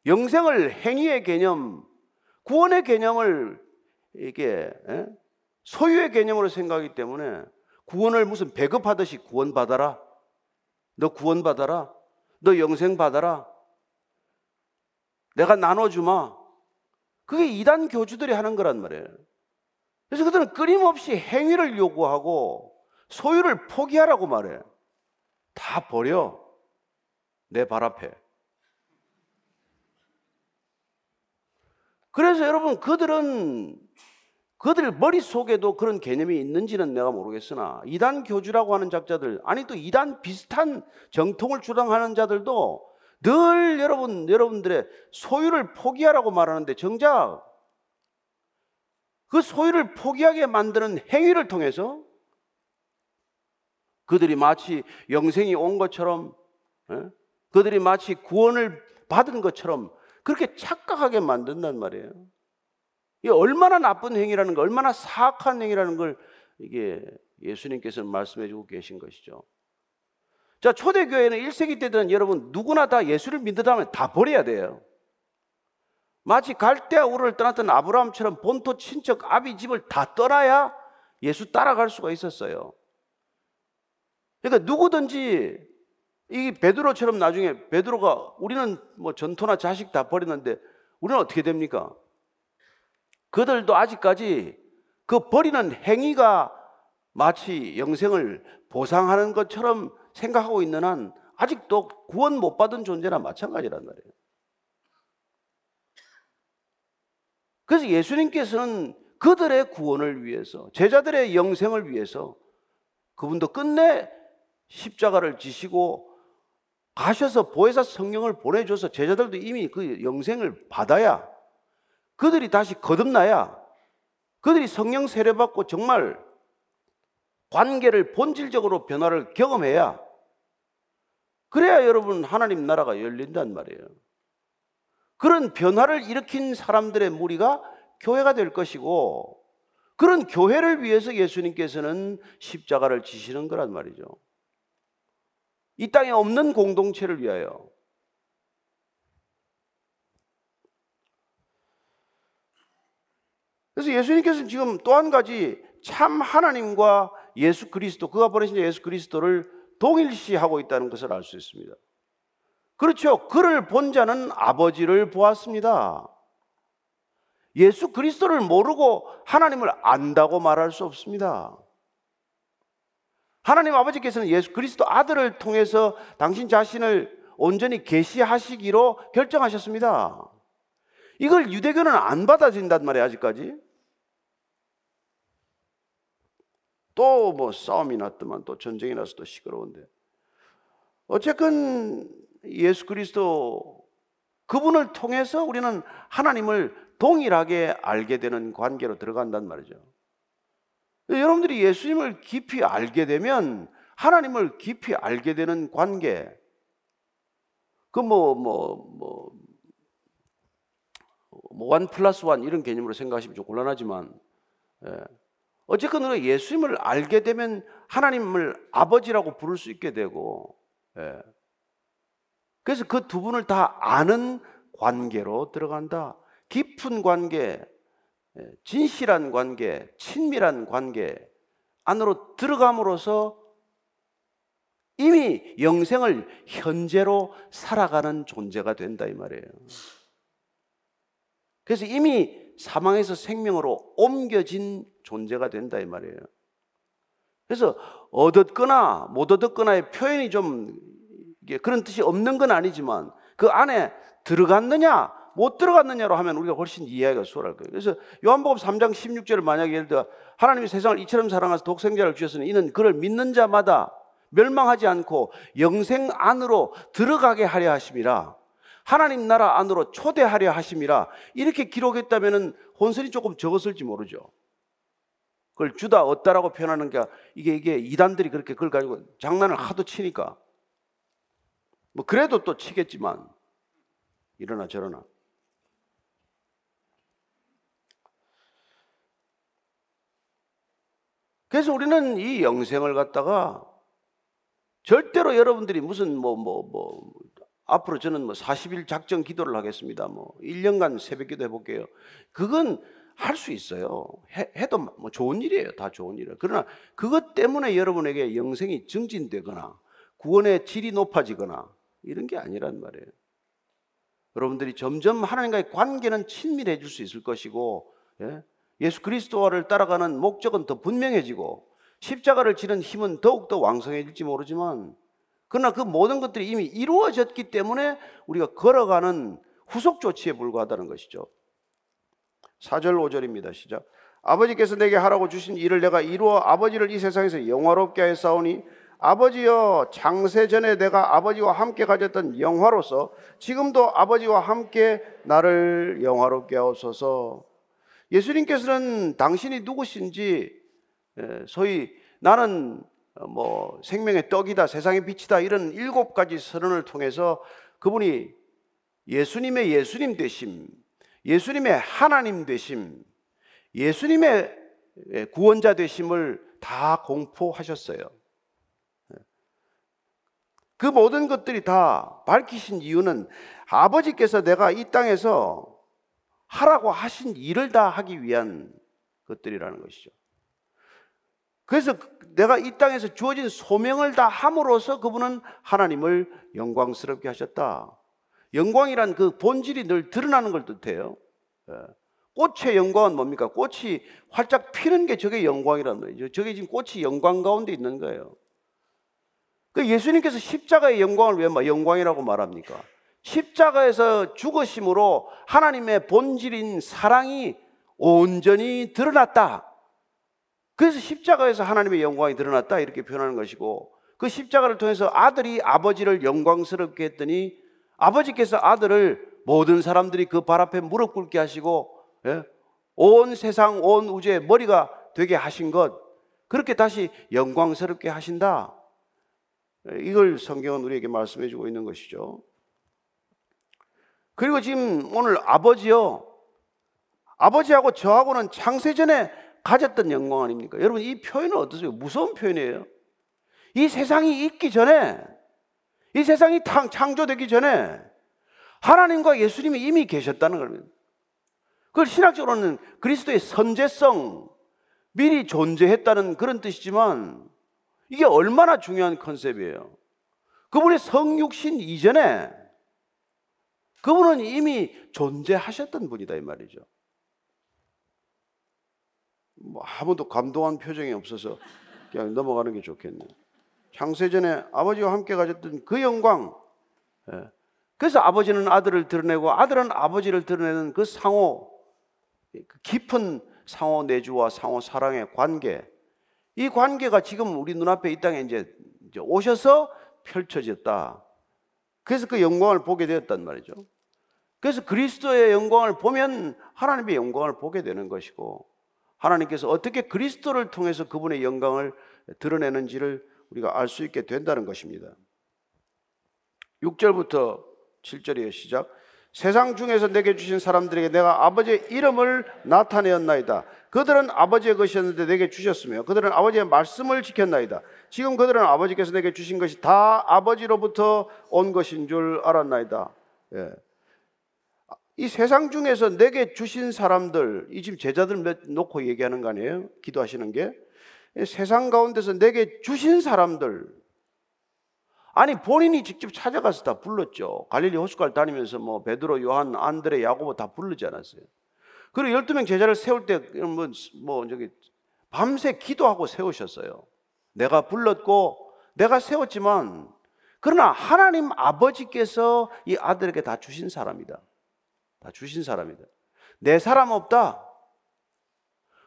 영생을 행위의 개념, 구원의 개념을 이게 예? 소유의 개념으로 생각하기 때문에 구원을 무슨 배급하듯이 구원받아라. 너 구원받아라. 너 영생 받아라. 내가 나눠주마. 그게 이단 교주들이 하는 거란 말이에요. 그래서 그들은 끊임없이 행위를 요구하고 소유를 포기하라고 말해. 다 버려. 내 발 앞에. 그래서 여러분 그들은 그들 머릿속에도 그런 개념이 있는지는 내가 모르겠으나 이단 교주라고 하는 작자들 아니 또 이단 비슷한 정통을 주장하는 자들도 늘 여러분 여러분들의 소유를 포기하라고 말하는데 정작 그 소유를 포기하게 만드는 행위를 통해서 그들이 마치 영생이 온 것처럼 예? 그들이 마치 구원을 받은 것처럼 그렇게 착각하게 만든단 말이에요. 이 얼마나 나쁜 행위라는 걸, 얼마나 사악한 행위라는 걸 이게 예수님께서는 말씀해 주고 계신 것이죠. 자, 초대교회는 1세기 때든 여러분 누구나 다 예수를 믿는다면 다 버려야 돼요. 마치 갈대아 우를 떠났던 아브라함처럼 본토 친척 아비 집을 다 떠나야 예수 따라갈 수가 있었어요. 그러니까 누구든지 이 베드로처럼 나중에 베드로가 우리는 뭐 전토나 자식 다 버렸는데 우리는 어떻게 됩니까? 그들도 아직까지 그 버리는 행위가 마치 영생을 보상하는 것처럼 생각하고 있는 한 아직도 구원 못 받은 존재나 마찬가지란 말이에요. 그래서 예수님께서는 그들의 구원을 위해서, 제자들의 영생을 위해서 그분도 끝내 십자가를 지시고 가셔서 보혜사 성령을 보내줘서 제자들도 이미 그 영생을 받아야 그들이 다시 거듭나야 그들이 성령 세례받고 정말 관계를 본질적으로 변화를 경험해야 그래야 여러분 하나님 나라가 열린단 말이에요. 그런 변화를 일으킨 사람들의 무리가 교회가 될 것이고 그런 교회를 위해서 예수님께서는 십자가를 지시는 거란 말이죠. 이 땅에 없는 공동체를 위하여. 그래서 예수님께서는 지금 또 한 가지 참 하나님과 예수 그리스도, 그가 보내신 예수 그리스도를 동일시하고 있다는 것을 알 수 있습니다. 그렇죠. 그를 본 자는 아버지를 보았습니다. 예수 그리스도를 모르고 하나님을 안다고 말할 수 없습니다. 하나님 아버지께서는 예수 그리스도 아들을 통해서 당신 자신을 온전히 계시하시기로 결정하셨습니다. 이걸 유대교는 안 받아들인단 말이에요, 아직까지. 또 뭐 싸움이 났더만 또 전쟁이 나서 또 시끄러운데. 어쨌건 예수 그리스도 그분을 통해서 우리는 하나님을 동일하게 알게 되는 관계로 들어간단 말이죠. 여러분들이 예수님을 깊이 알게 되면 하나님을 깊이 알게 되는 관계. 그 뭐 뭐 뭐 원 플러스 원 이런 개념으로 생각하시면 좀 곤란하지만 예. 어쨌건 우리가 예수님을 알게 되면 하나님을 아버지라고 부를 수 있게 되고 예. 그래서 그 두 분을 다 아는 관계로 들어간다. 깊은 관계, 예, 진실한 관계, 친밀한 관계 안으로 들어감으로써 이미 영생을 현재로 살아가는 존재가 된다 이 말이에요. 그래서 이미 사망에서 생명으로 옮겨진 존재가 된다 이 말이에요. 그래서 얻었거나 못 얻었거나의 표현이 좀 그런 뜻이 없는 건 아니지만 그 안에 들어갔느냐 못 들어갔느냐로 하면 우리가 훨씬 이해하기가 수월할 거예요. 그래서 요한복음 3장 16절을 만약에 예를 들어 하나님이 세상을 이처럼 사랑하사 독생자를 주셨으니 이는 그를 믿는 자마다 멸망하지 않고 영생 안으로 들어가게 하려 하심이라 하나님 나라 안으로 초대하려 하심이라 이렇게 기록했다면 혼선이 조금 적었을지 모르죠. 그걸 주다 얻다라고 표현하는 게 이게 이게 이단들이 그렇게 그걸 가지고 장난을 하도 치니까 뭐 그래도 또 치겠지만 이러나 저러나 그래서 우리는 이 영생을 갖다가 절대로 여러분들이 무슨 뭐 뭐, 뭐, 앞으로 저는 뭐 40일 작정 기도를 하겠습니다. 뭐 1년간 새벽 기도 해볼게요. 그건 할 수 있어요. 해, 도뭐 좋은 일이에요. 다 좋은 일이에요. 그러나 그것 때문에 여러분에게 영생이 증진되거나 구원의 질이 높아지거나 이런 게 아니란 말이에요. 여러분들이 점점 하나님과의 관계는 친밀해질 수 있을 것이고 예? 예수 그리스도를 따라가는 목적은 더 분명해지고 십자가를 지는 힘은 더욱더 왕성해질지 모르지만 그러나 그 모든 것들이 이미 이루어졌기 때문에 우리가 걸어가는 후속 조치에 불과하다는 것이죠. 4절 5절입니다. 시작. 아버지께서 내게 하라고 주신 일을 내가 이루어 아버지를 이 세상에서 영화롭게 하였사오니 아버지여 장세 전에 내가 아버지와 함께 가졌던 영화로서 지금도 아버지와 함께 나를 영화롭게 하옵소서. 예수님께서는 당신이 누구신지 소위 나는 어, 뭐 생명의 떡이다, 세상의 빛이다 이런 일곱 가지 선언을 통해서 그분이 예수님의 예수님 되심, 예수님의 하나님 되심, 예수님의 구원자 되심을 다 공포하셨어요. 그 모든 것들이 다 밝히신 이유는 아버지께서 내가 이 땅에서 하라고 하신 일을 다 하기 위한 것들이라는 것이죠. 그래서 내가 이 땅에서 주어진 소명을 다 함으로써 그분은 하나님을 영광스럽게 하셨다. 영광이란 그 본질이 늘 드러나는 걸 뜻해요. 예. 꽃의 영광은 뭡니까? 꽃이 활짝 피는 게 저게 영광이란 말이죠. 저게 지금 꽃이 영광 가운데 있는 거예요. 그 예수님께서 십자가의 영광을 왜 영광이라고 말합니까? 십자가에서 죽으심으로 하나님의 본질인 사랑이 온전히 드러났다. 그래서 십자가에서 하나님의 영광이 드러났다 이렇게 표현하는 것이고 그 십자가를 통해서 아들이 아버지를 영광스럽게 했더니 아버지께서 아들을 모든 사람들이 그 발 앞에 무릎 꿇게 하시고 예? 온 세상 온 우주의 머리가 되게 하신 것 그렇게 다시 영광스럽게 하신다. 이걸 성경은 우리에게 말씀해 주고 있는 것이죠. 그리고 지금 오늘 아버지요. 아버지하고 저하고는 창세전에 가졌던 영광 아닙니까? 여러분 이 표현은 어떠세요? 무서운 표현이에요. 이 세상이 있기 전에 이 세상이 창조되기 전에 하나님과 예수님이 이미 계셨다는 겁니다. 그걸 신학적으로는 그리스도의 선제성, 미리 존재했다는 그런 뜻이지만 이게 얼마나 중요한 컨셉이에요. 그분의 성육신 이전에 그분은 이미 존재하셨던 분이다 이 말이죠. 뭐 아무도 감동한 표정이 없어서 그냥 넘어가는 게 좋겠네요. 창세전에 아버지와 함께 가졌던 그 영광. 예. 그래서 아버지는 아들을 드러내고 아들은 아버지를 드러내는 그 상호, 그 깊은 상호 내주와 상호 사랑의 관계. 이 관계가 지금 우리 눈앞에 이 땅에 이제 오셔서 펼쳐졌다. 그래서 그 영광을 보게 되었단 말이죠. 그래서 그리스도의 영광을 보면 하나님의 영광을 보게 되는 것이고 하나님께서 어떻게 그리스도를 통해서 그분의 영광을 드러내는지를 우리가 알 수 있게 된다는 것입니다. 6절부터 7절의 시작. 세상 중에서 내게 주신 사람들에게 내가 아버지의 이름을 나타내었나이다. 그들은 아버지의 것이었는데 내게 주셨으며 그들은 아버지의 말씀을 지켰나이다. 지금 그들은 아버지께서 내게 주신 것이 다 아버지로부터 온 것인 줄 알았나이다. 예. 이 세상 중에서 내게 주신 사람들, 이 지금 제자들 놓고 얘기하는 거 아니에요? 기도하시는 게. 세상 가운데서 내게 주신 사람들, 아니 본인이 직접 찾아가서 다 불렀죠. 갈릴리 호숫가를 다니면서 뭐 베드로, 요한, 안드레, 야고보 다 부르지 않았어요. 그리고 12명 제자를 세울 때 뭐 뭐 저기 밤새 기도하고 세우셨어요. 내가 불렀고 내가 세웠지만 그러나 하나님 아버지께서 이 아들에게 다 주신 사람이다. 다 주신 사람이다. 내 사람 없다.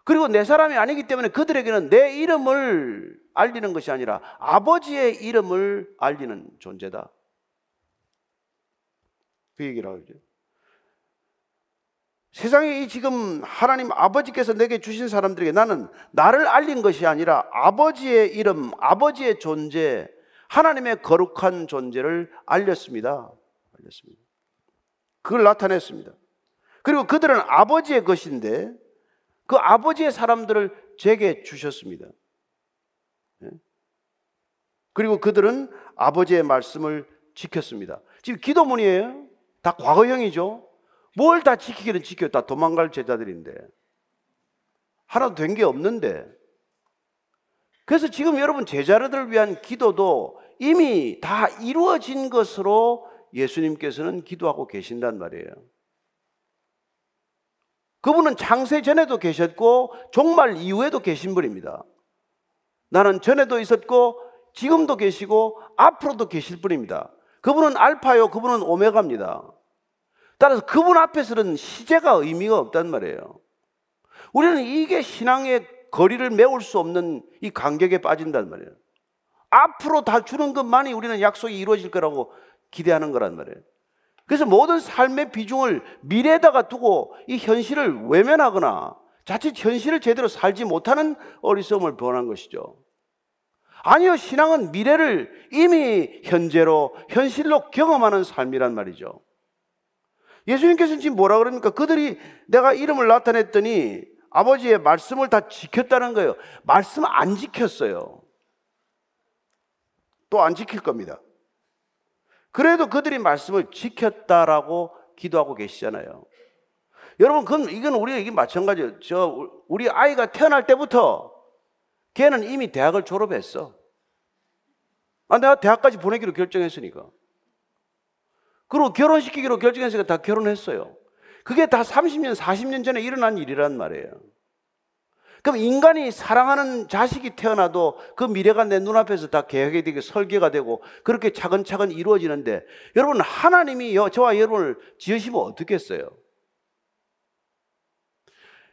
그리고 내 사람이 아니기 때문에 그들에게는 내 이름을 알리는 것이 아니라 아버지의 이름을 알리는 존재다. 그 얘기를 하죠. 세상에 이 지금 하나님 아버지께서 내게 주신 사람들에게 나는 나를 알린 것이 아니라 아버지의 이름, 아버지의 존재, 하나님의 거룩한 존재를 알렸습니다. 알렸습니다. 그걸 나타냈습니다. 그리고 그들은 아버지의 것인데 그 아버지의 사람들을 제게 주셨습니다. 예? 그리고 그들은 아버지의 말씀을 지켰습니다. 지금 기도문이에요. 다 과거형이죠. 뭘 다 지키기는 지켜. 다 도망갈 제자들인데. 하나도 된 게 없는데. 그래서 지금 여러분 제자들을 위한 기도도 이미 다 이루어진 것으로 예수님께서는 기도하고 계신단 말이에요. 그분은 창세 전에도 계셨고 종말 이후에도 계신 분입니다. 나는 전에도 있었고 지금도 계시고 앞으로도 계실 분입니다. 그분은 알파요, 그분은 오메가입니다. 따라서 그분 앞에서는 시제가 의미가 없단 말이에요. 우리는 이게 신앙의 거리를 메울 수 없는 이 간격에 빠진단 말이에요. 앞으로 다 주는 것만이 우리는 약속이 이루어질 거라고 기대하는 거란 말이에요. 그래서 모든 삶의 비중을 미래에다가 두고 이 현실을 외면하거나 자칫 현실을 제대로 살지 못하는 어리석음을 범한 것이죠. 아니요, 신앙은 미래를 이미 현재로, 현실로 경험하는 삶이란 말이죠. 예수님께서는 지금 뭐라 그럽니까? 그들이 내가 이름을 나타냈더니 아버지의 말씀을 다 지켰다는 거예요. 말씀 안 지켰어요. 또 안 지킬 겁니다. 그래도 그들이 말씀을 지켰다라고 기도하고 계시잖아요. 여러분, 그건 이건 우리가 이게 마찬가지예요. 저 우리 아이가 태어날 때부터 걔는 이미 대학을 졸업했어. 아, 내가 대학까지 보내기로 결정했으니까. 그리고 결혼시키기로 결정했으니까 다 결혼했어요. 그게 다 30년, 40년 전에 일어난 일이란 말이에요. 그럼 인간이 사랑하는 자식이 태어나도 그 미래가 내 눈앞에서 다 계획이 되고 설계가 되고 그렇게 차근차근 이루어지는데 여러분 하나님이 저와 여러분을 지으시면 어떻겠어요?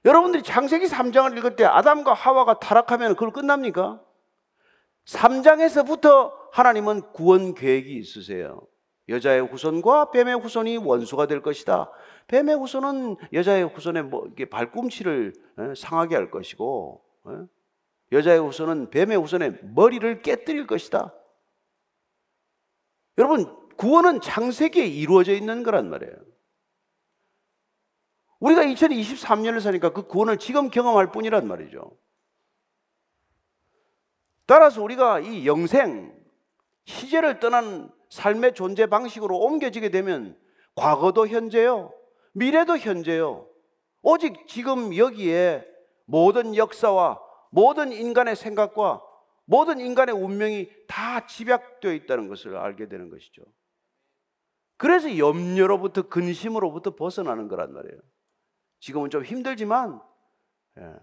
여러분들이 창세기 3장을 읽을 때 아담과 하와가 타락하면 그걸 끝납니까? 3장에서부터 하나님은 구원 계획이 있으세요. 여자의 후손과 뱀의 후손이 원수가 될 것이다. 뱀의 후손은 여자의 후손의 뭐 이게 발꿈치를 어, 상하게 할 것이고 어? 여자의 후손은 뱀의 후손의 머리를 깨뜨릴 것이다. 여러분 구원은 창세기에 이루어져 있는 거란 말이에요. 우리가 2023년을 사니까 그 구원을 지금 경험할 뿐이란 말이죠. 따라서 우리가 이 영생, 시제를 떠난 삶의 존재 방식으로 옮겨지게 되면 과거도 현재요, 미래도 현재요. 오직 지금 여기에 모든 역사와 모든 인간의 생각과 모든 인간의 운명이 다 집약되어 있다는 것을 알게 되는 것이죠. 그래서 염려로부터 근심으로부터 벗어나는 거란 말이에요. 지금은 좀 힘들지만 예.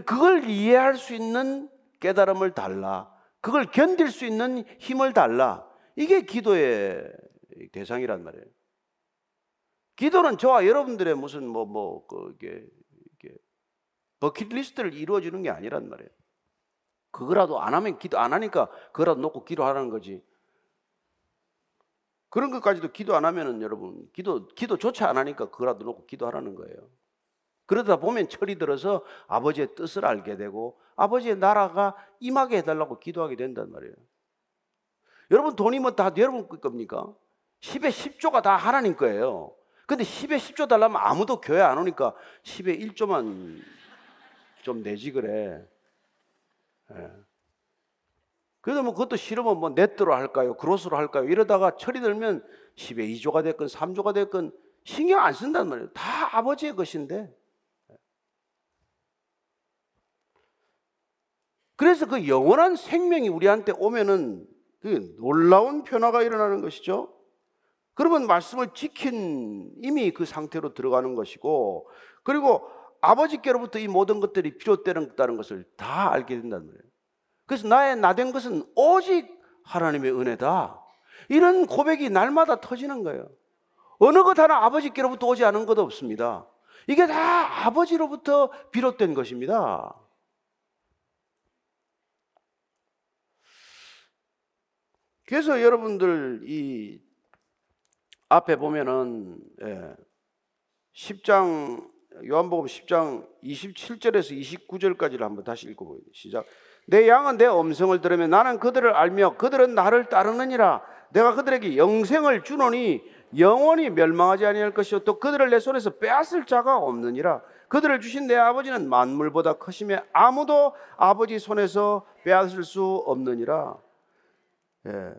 그걸 이해할 수 있는 깨달음을 달라. 그걸 견딜 수 있는 힘을 달라. 이게 기도의 대상이란 말이에요. 기도는 저와 여러분들의 무슨 뭐, 뭐, 그, 이게, 이게, 버킷리스트를 이루어주는 게 아니란 말이에요. 그거라도 안 하면 기도 안 하니까 그거라도 놓고 기도하라는 거지. 그런 것까지도 기도 안 하면은 여러분, 기도, 기도조차 안 하니까 그거라도 놓고 기도하라는 거예요. 그러다 보면 철이 들어서 아버지의 뜻을 알게 되고 아버지의 나라가 임하게 해달라고 기도하게 된단 말이에요. 여러분 돈이 뭐다 여러분 겁니까? 10에 10조가 다 하나님 거예요. 근데 10에 10조 달라면 아무도 교회 안 오니까 10에 1조만 좀 내지 그래. 예. 그래도 뭐 그것도 싫으면 뭐 네트로 할까요? 그로스로 할까요? 이러다가 철이 들면 10에 2조가 됐건 3조가 됐건 신경 안 쓴단 말이에요. 다 아버지의 것인데. 그래서 그 영원한 생명이 우리한테 오면은 그 놀라운 변화가 일어나는 것이죠. 그러면 말씀을 지킨 이미 그 상태로 들어가는 것이고 그리고 아버지께로부터 이 모든 것들이 비롯되는 것을 다 알게 된다는 거예요. 그래서 나의 나된 것은 오직 하나님의 은혜다. 이런 고백이 날마다 터지는 거예요. 어느 것 하나 아버지께로부터 오지 않은 것 없습니다. 이게 다 아버지로부터 비롯된 것입니다. 그래서 여러분들 이 앞에 보면은 예, 10장 요한복음 10장 27절에서 29절까지를 한번 다시 읽어보요 시작. 내 양은 내 음성을 들으면 나는 그들을 알며 그들은 나를 따르느니라. 내가 그들에게 영생을 주노니 영원히 멸망하지 아니할 것이요 또 그들을 내 손에서 빼앗을 자가 없느니라. 그들을 주신 내 아버지는 만물보다 크시며 아무도 아버지 손에서 빼앗을 수 없느니라. 예.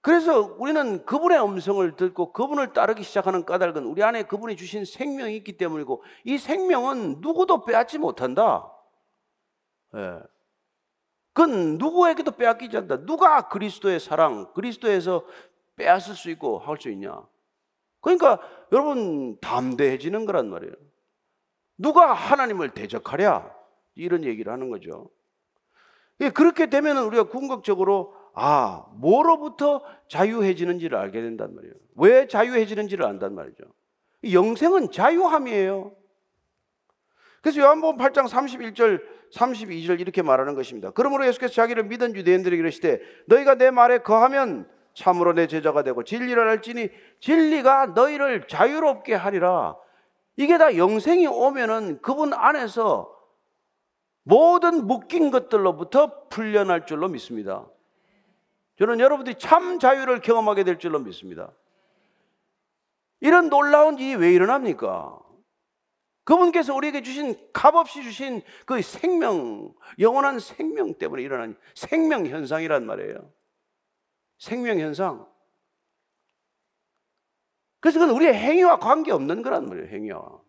그래서 우리는 그분의 음성을 듣고 그분을 따르기 시작하는 까닭은 우리 안에 그분이 주신 생명이 있기 때문이고 이 생명은 누구도 빼앗지 못한다. 예. 그건 누구에게도 빼앗기지 않는다. 누가 그리스도의 사랑, 그리스도에서 빼앗을 수 있고 할 수 있냐? 그러니까 여러분 담대해지는 거란 말이에요. 누가 하나님을 대적하랴? 이런 얘기를 하는 거죠. 예, 그렇게 되면 우리가 궁극적으로 아, 뭐로부터 자유해지는지를 알게 된단 말이에요. 왜 자유해지는지를 안단 말이죠. 영생은 자유함이에요. 그래서 요한복음 8장 31절, 32절 이렇게 말하는 것입니다. 그러므로 예수께서 자기를 믿은 유대인들에게 이르시되 너희가 내 말에 거하면 참으로 내 제자가 되고 진리를 알지니 진리가 너희를 자유롭게 하리라. 이게 다 영생이 오면은 그분 안에서 모든 묶인 것들로부터 풀려날 줄로 믿습니다. 저는 여러분들이 참 자유를 경험하게 될 줄로 믿습니다. 이런 놀라운 일이 왜 일어납니까? 그분께서 우리에게 주신 값없이 주신 그 생명, 영원한 생명 때문에 일어난 생명 현상이란 말이에요. 생명 현상. 그래서 그건 우리의 행위와 관계없는 거란 말이에요, 행위와.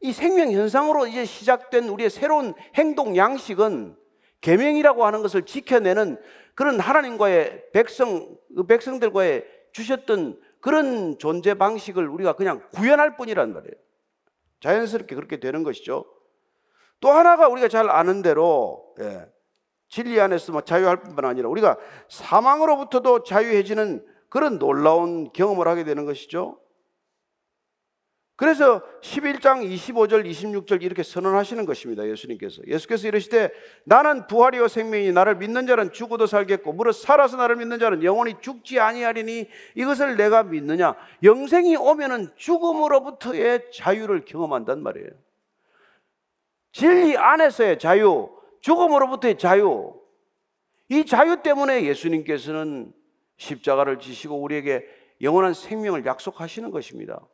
이 생명 현상으로 이제 시작된 우리의 새로운 행동 양식은 계명이라고 하는 것을 지켜내는 그런 하나님과의 백성, 그 백성들과의 주셨던 그런 존재 방식을 우리가 그냥 구현할 뿐이란 말이에요. 자연스럽게 그렇게 되는 것이죠. 또 하나가 우리가 잘 아는 대로 예, 진리 안에서 뭐 자유할 뿐만 아니라 우리가 사망으로부터도 자유해지는 그런 놀라운 경험을 하게 되는 것이죠. 그래서 11장 25절 26절 이렇게 선언하시는 것입니다. 예수님께서. 예수께서 이르시되 나는 부활이요 생명이 나를 믿는 자는 죽어도 살겠고 무릇 살아서 나를 믿는 자는 영원히 죽지 아니하리니 이것을 내가 믿느냐? 영생이 오면은 죽음으로부터의 자유를 경험한단 말이에요. 진리 안에서의 자유, 죽음으로부터의 자유. 이 자유 때문에 예수님께서는 십자가를 지시고 우리에게 영원한 생명을 약속하시는 것입니다.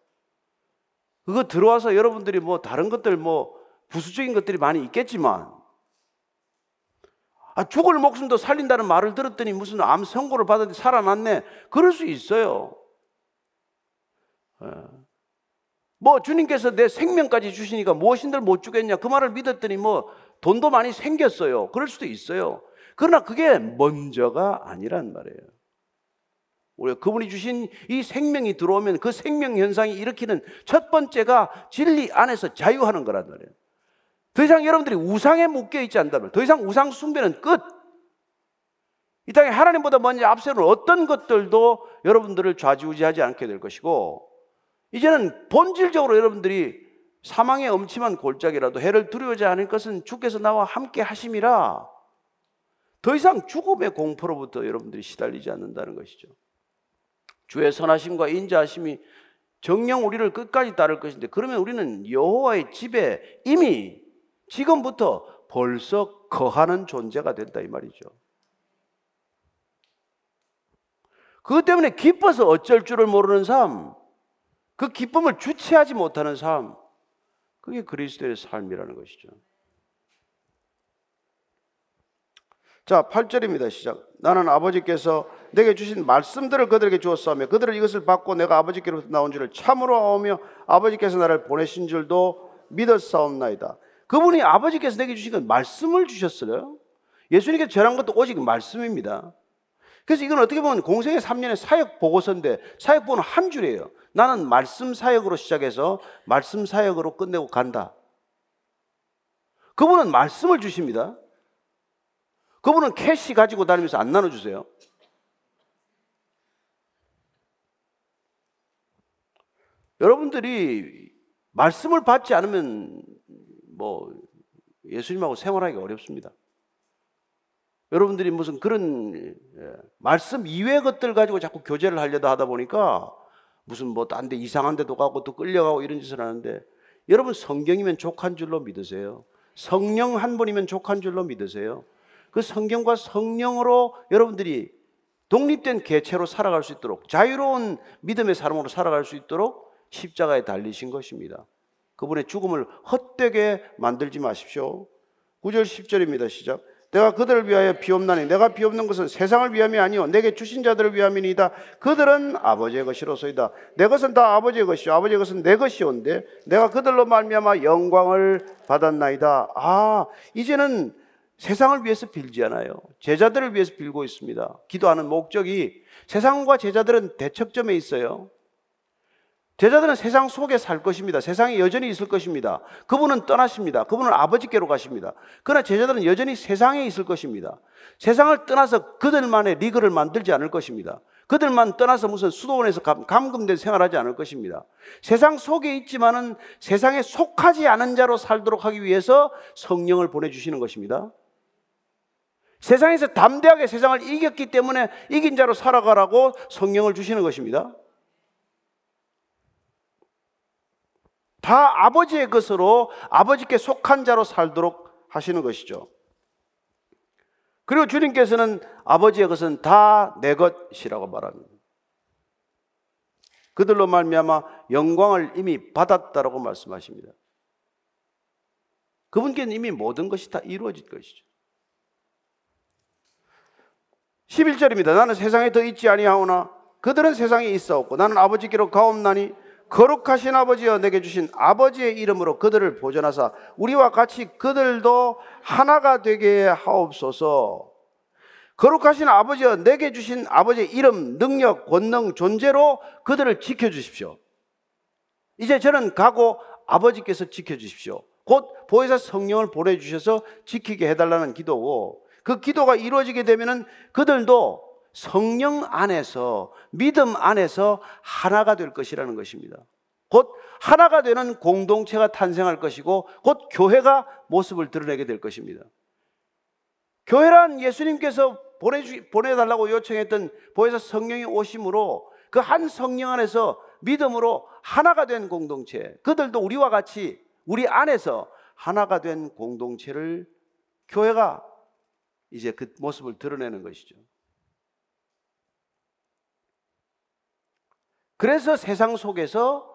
그거 들어와서 여러분들이 뭐 다른 것들 뭐 부수적인 것들이 많이 있겠지만 아, 죽을 목숨도 살린다는 말을 들었더니 무슨 암 선고를 받았는데 살아났네. 그럴 수 있어요. 예. 뭐 주님께서 내 생명까지 주시니까 무엇인들 못 주겠냐 그 말을 믿었더니 뭐 돈도 많이 생겼어요. 그럴 수도 있어요. 그러나 그게 먼저가 아니란 말이에요. 우리가 그분이 주신 이 생명이 들어오면 그 생명 현상이 일으키는 첫 번째가 진리 안에서 자유하는 거란 말이에요. 더 이상 여러분들이 우상에 묶여 있지 않다면 더 이상 우상 숭배는 끝. 이 땅에 하나님보다 먼저 앞세우는 어떤 것들도 여러분들을 좌지우지하지 않게 될 것이고 이제는 본질적으로 여러분들이 사망의 엄침한 골짜기라도 해를 두려워하지 않을 것은 주께서 나와 함께 하심이라 더 이상 죽음의 공포로부터 여러분들이 시달리지 않는다는 것이죠. 주의 선하심과 인자하심이 정령 우리를 끝까지 따를 것인데 그러면 우리는 여호와의 집에 이미 지금부터 벌써 거하는 존재가 된다 이 말이죠. 그것 때문에 기뻐서 어쩔 줄을 모르는 삶, 그 기쁨을 주체하지 못하는 삶, 그게 그리스도의 삶이라는 것이죠. 자, 8절입니다. 시작. 나는 아버지께서 내게 주신 말씀들을 그들에게 주었사며 그들은 이것을 받고 내가 아버지께로부터 나온 줄을 참으로 아오며 아버지께서 나를 보내신 줄도 믿었사옵나이다. 그분이 아버지께서 내게 주신 건 말씀을 주셨어요. 예수님께서 전한 것도 오직 말씀입니다. 그래서 이건 어떻게 보면 공생의 3년의 사역 보고서인데 사역 보고는 한 줄이에요. 나는 말씀 사역으로 시작해서 말씀 사역으로 끝내고 간다. 그분은 말씀을 주십니다. 그분은 캐시 가지고 다니면서 안 나눠주세요. 여러분들이 말씀을 받지 않으면 뭐 예수님하고 생활하기 어렵습니다. 여러분들이 무슨 그런 예, 말씀 이외의 것들 가지고 자꾸 교제를 하려다 하다 보니까 무슨 뭐 딴 데 이상한 데도 가고 또 끌려가고 이런 짓을 하는데 여러분 성경이면 족한 줄로 믿으세요. 성령 한 분이면 족한 줄로 믿으세요. 그 성경과 성령으로 여러분들이 독립된 개체로 살아갈 수 있도록 자유로운 믿음의 사람으로 살아갈 수 있도록 십자가에 달리신 것입니다. 그분의 죽음을 헛되게 만들지 마십시오. 9절 10절입니다. 시작. 내가 그들을 위하여 비옵나니 내가 비옵는 것은 세상을 위함이 아니요 내게 주신 자들을 위함이니이다. 그들은 아버지의 것이로소이다. 내 것은 다 아버지의 것이요 아버지의 것은 내 것이온데 내가 그들로 말미암아 영광을 받았나이다. 아 이제는 세상을 위해서 빌지 않아요. 제자들을 위해서 빌고 있습니다. 기도하는 목적이 세상과 제자들은 대척점에 있어요. 제자들은 세상 속에 살 것입니다. 세상에 여전히 있을 것입니다. 그분은 떠나십니다. 그분은 아버지께로 가십니다. 그러나 제자들은 여전히 세상에 있을 것입니다. 세상을 떠나서 그들만의 리그를 만들지 않을 것입니다. 그들만 떠나서 무슨 수도원에서 감금된 생활하지 않을 것입니다. 세상 속에 있지만은 세상에 속하지 않은 자로 살도록 하기 위해서 성령을 보내주시는 것입니다. 세상에서 담대하게 세상을 이겼기 때문에 이긴 자로 살아가라고 성령을 주시는 것입니다. 다 아버지의 것으로 아버지께 속한 자로 살도록 하시는 것이죠. 그리고 주님께서는 아버지의 것은 다 내 것이라고 말합니다. 그들로 말미암아 영광을 이미 받았다라고 말씀하십니다. 그분께는 이미 모든 것이 다 이루어질 것이죠. 11절입니다. 나는 세상에 더 있지 아니하오나 그들은 세상에 있어 없고 나는 아버지께로 가옵나니 거룩하신 아버지여 내게 주신 아버지의 이름으로 그들을 보존하사 우리와 같이 그들도 하나가 되게 하옵소서. 거룩하신 아버지여 내게 주신 아버지의 이름, 능력, 권능, 존재로 그들을 지켜 주십시오. 이제 저는 가고 아버지께서 지켜 주십시오. 곧 보혜사 성령을 보내 주셔서 지키게 해 달라는 기도고 그 기도가 이루어지게 되면은 그들도 성령 안에서 믿음 안에서 하나가 될 것이라는 것입니다. 곧 하나가 되는 공동체가 탄생할 것이고 곧 교회가 모습을 드러내게 될 것입니다. 교회란 예수님께서 보내주, 보내달라고 요청했던 보혜사 성령이 오심으로 그 한 성령 안에서 믿음으로 하나가 된 공동체, 그들도 우리와 같이 우리 안에서 하나가 된 공동체를 교회가 이제 그 모습을 드러내는 것이죠. 그래서 세상 속에서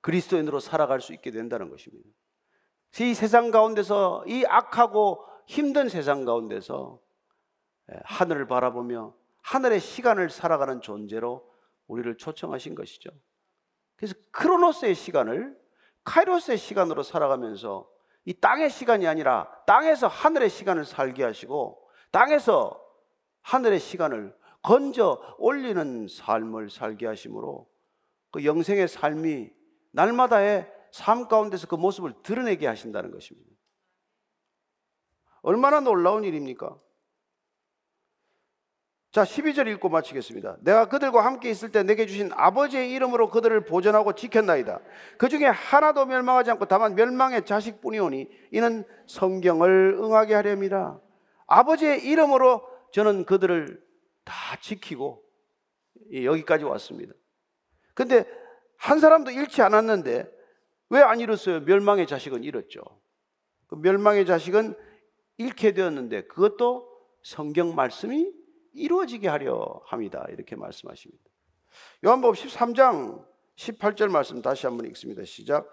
그리스도인으로 살아갈 수 있게 된다는 것입니다. 이 세상 가운데서 이 악하고 힘든 세상 가운데서 예, 하늘을 바라보며 하늘의 시간을 살아가는 존재로 우리를 초청하신 것이죠. 그래서 크로노스의 시간을 카이로스의 시간으로 살아가면서 이 땅의 시간이 아니라 땅에서 하늘의 시간을 살게 하시고 땅에서 하늘의 시간을 건져 올리는 삶을 살게 하심으로 그 영생의 삶이 날마다의 삶 가운데서 그 모습을 드러내게 하신다는 것입니다. 얼마나 놀라운 일입니까? 자, 12절 읽고 마치겠습니다. 내가 그들과 함께 있을 때 내게 주신 아버지의 이름으로 그들을 보존하고 지켰나이다. 그 중에 하나도 멸망하지 않고 다만 멸망의 자식뿐이오니 이는 성경을 응하게 하렵니다. 아버지의 이름으로 저는 그들을 다 지키고 여기까지 왔습니다. 근데 한 사람도 잃지 않았는데 왜 안 잃었어요? 멸망의 자식은 잃었죠. 그 멸망의 자식은 잃게 되었는데 그것도 성경 말씀이 이루어지게 하려 합니다. 이렇게 말씀하십니다. 요한복음 13장 18절 말씀 다시 한번 읽습니다. 시작.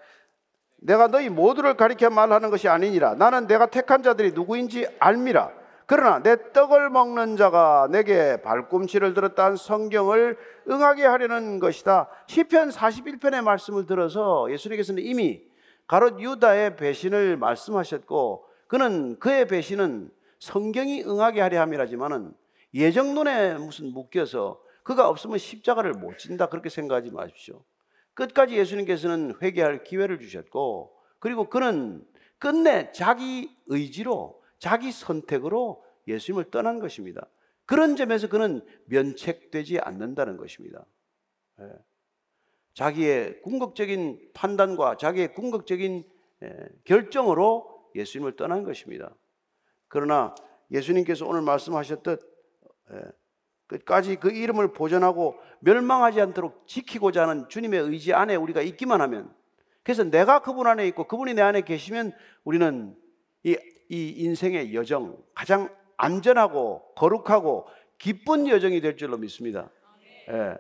내가 너희 모두를 가리켜 말하는 것이 아니니라. 나는 내가 택한 자들이 누구인지 알미라. 그러나 내 떡을 먹는 자가 내게 발꿈치를 들었다는 성경을 응하게 하려는 것이다. 시편 41편의 말씀을 들어서 예수님께서는 이미 가롯 유다의 배신을 말씀하셨고 그는 그의 배신은 성경이 응하게 하려 함이라지만은 예정론에 무슨 묶여서 그가 없으면 십자가를 못 진다 그렇게 생각하지 마십시오. 끝까지 예수님께서는 회개할 기회를 주셨고 그리고 그는 끝내 자기 의지로 자기 선택으로 예수님을 떠난 것입니다. 그런 점에서 그는 면책되지 않는다는 것입니다. 예. 자기의 궁극적인 판단과 자기의 궁극적인 예, 결정으로 예수님을 떠난 것입니다. 그러나 예수님께서 오늘 말씀하셨듯 예, 끝까지 그 이름을 보존하고 멸망하지 않도록 지키고자 하는 주님의 의지 안에 우리가 있기만 하면 그래서 내가 그분 안에 있고 그분이 내 안에 계시면 우리는 이, 이 인생의 여정 가장 안전하고 거룩하고 기쁜 여정이 될 줄로 믿습니다. 예.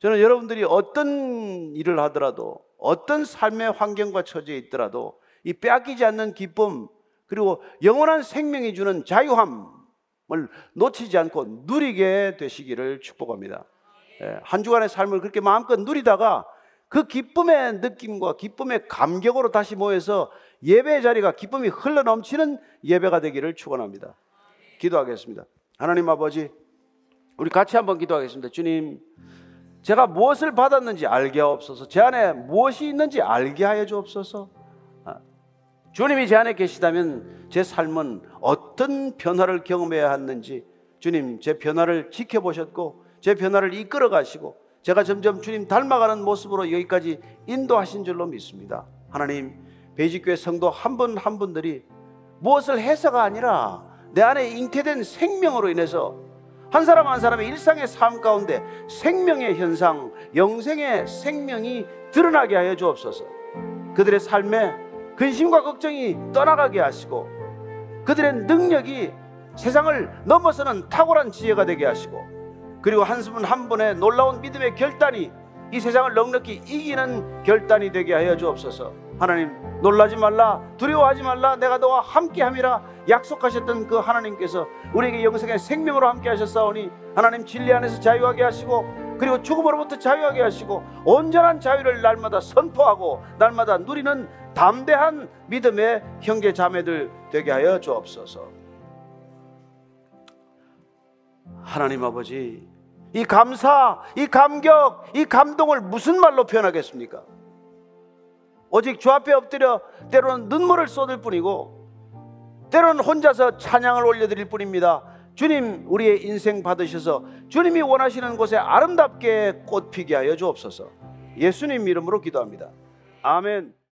저는 여러분들이 어떤 일을 하더라도 어떤 삶의 환경과 처지에 있더라도 이 빼앗기지 않는 기쁨 그리고 영원한 생명이 주는 자유함 을 놓치지 않고 누리게 되시기를 축복합니다. 예, 한 주간의 삶을 그렇게 마음껏 누리다가 그 기쁨의 느낌과 기쁨의 감격으로 다시 모여서 예배 자리가 기쁨이 흘러 넘치는 예배가 되기를 축원합니다. 기도하겠습니다. 하나님 아버지, 우리 같이 한번 기도하겠습니다. 주님, 제가 무엇을 받았는지 알게 하옵소서. 제 안에 무엇이 있는지 알게 하여 주옵소서. 주님이 제 안에 계시다면 제 삶은 어떤 변화를 경험해야 하는지 주님 제 변화를 지켜보셨고 제 변화를 이끌어 가시고 제가 점점 주님 닮아가는 모습으로 여기까지 인도하신 줄로 믿습니다. 하나님 베이직교회 성도 한분한 분들이 무엇을 해서가 아니라 내 안에 잉태된 생명으로 인해서 한 사람 한 사람의 일상의 삶 가운데 생명의 현상, 영생의 생명이 드러나게 하여 주옵소서. 그들의 삶에 근심과 걱정이 떠나가게 하시고 그들의 능력이 세상을 넘어서는 탁월한 지혜가 되게 하시고 그리고 한분 한 분의 놀라운 믿음의 결단이 이 세상을 넉넉히 이기는 결단이 되게 하여 주옵소서. 하나님 놀라지 말라 두려워하지 말라 내가 너와 함께 함이라 약속하셨던 그 하나님께서 우리에게 영생의 생명으로 함께 하셨사오니 하나님 진리 안에서 자유하게 하시고 그리고 죽음으로부터 자유하게 하시고 온전한 자유를 날마다 선포하고 날마다 누리는 담대한 믿음의 형제 자매들 되게 하여 주옵소서. 하나님 아버지, 이 감사, 이 감격, 이 감동을 무슨 말로 표현하겠습니까? 오직 주 앞에 엎드려 때로는 눈물을 쏟을 뿐이고 때로는 혼자서 찬양을 올려드릴 뿐입니다. 주님 우리의 인생 받으셔서 주님이 원하시는 곳에 아름답게 꽃 피게 하여 주옵소서. 예수님 이름으로 기도합니다. 아멘.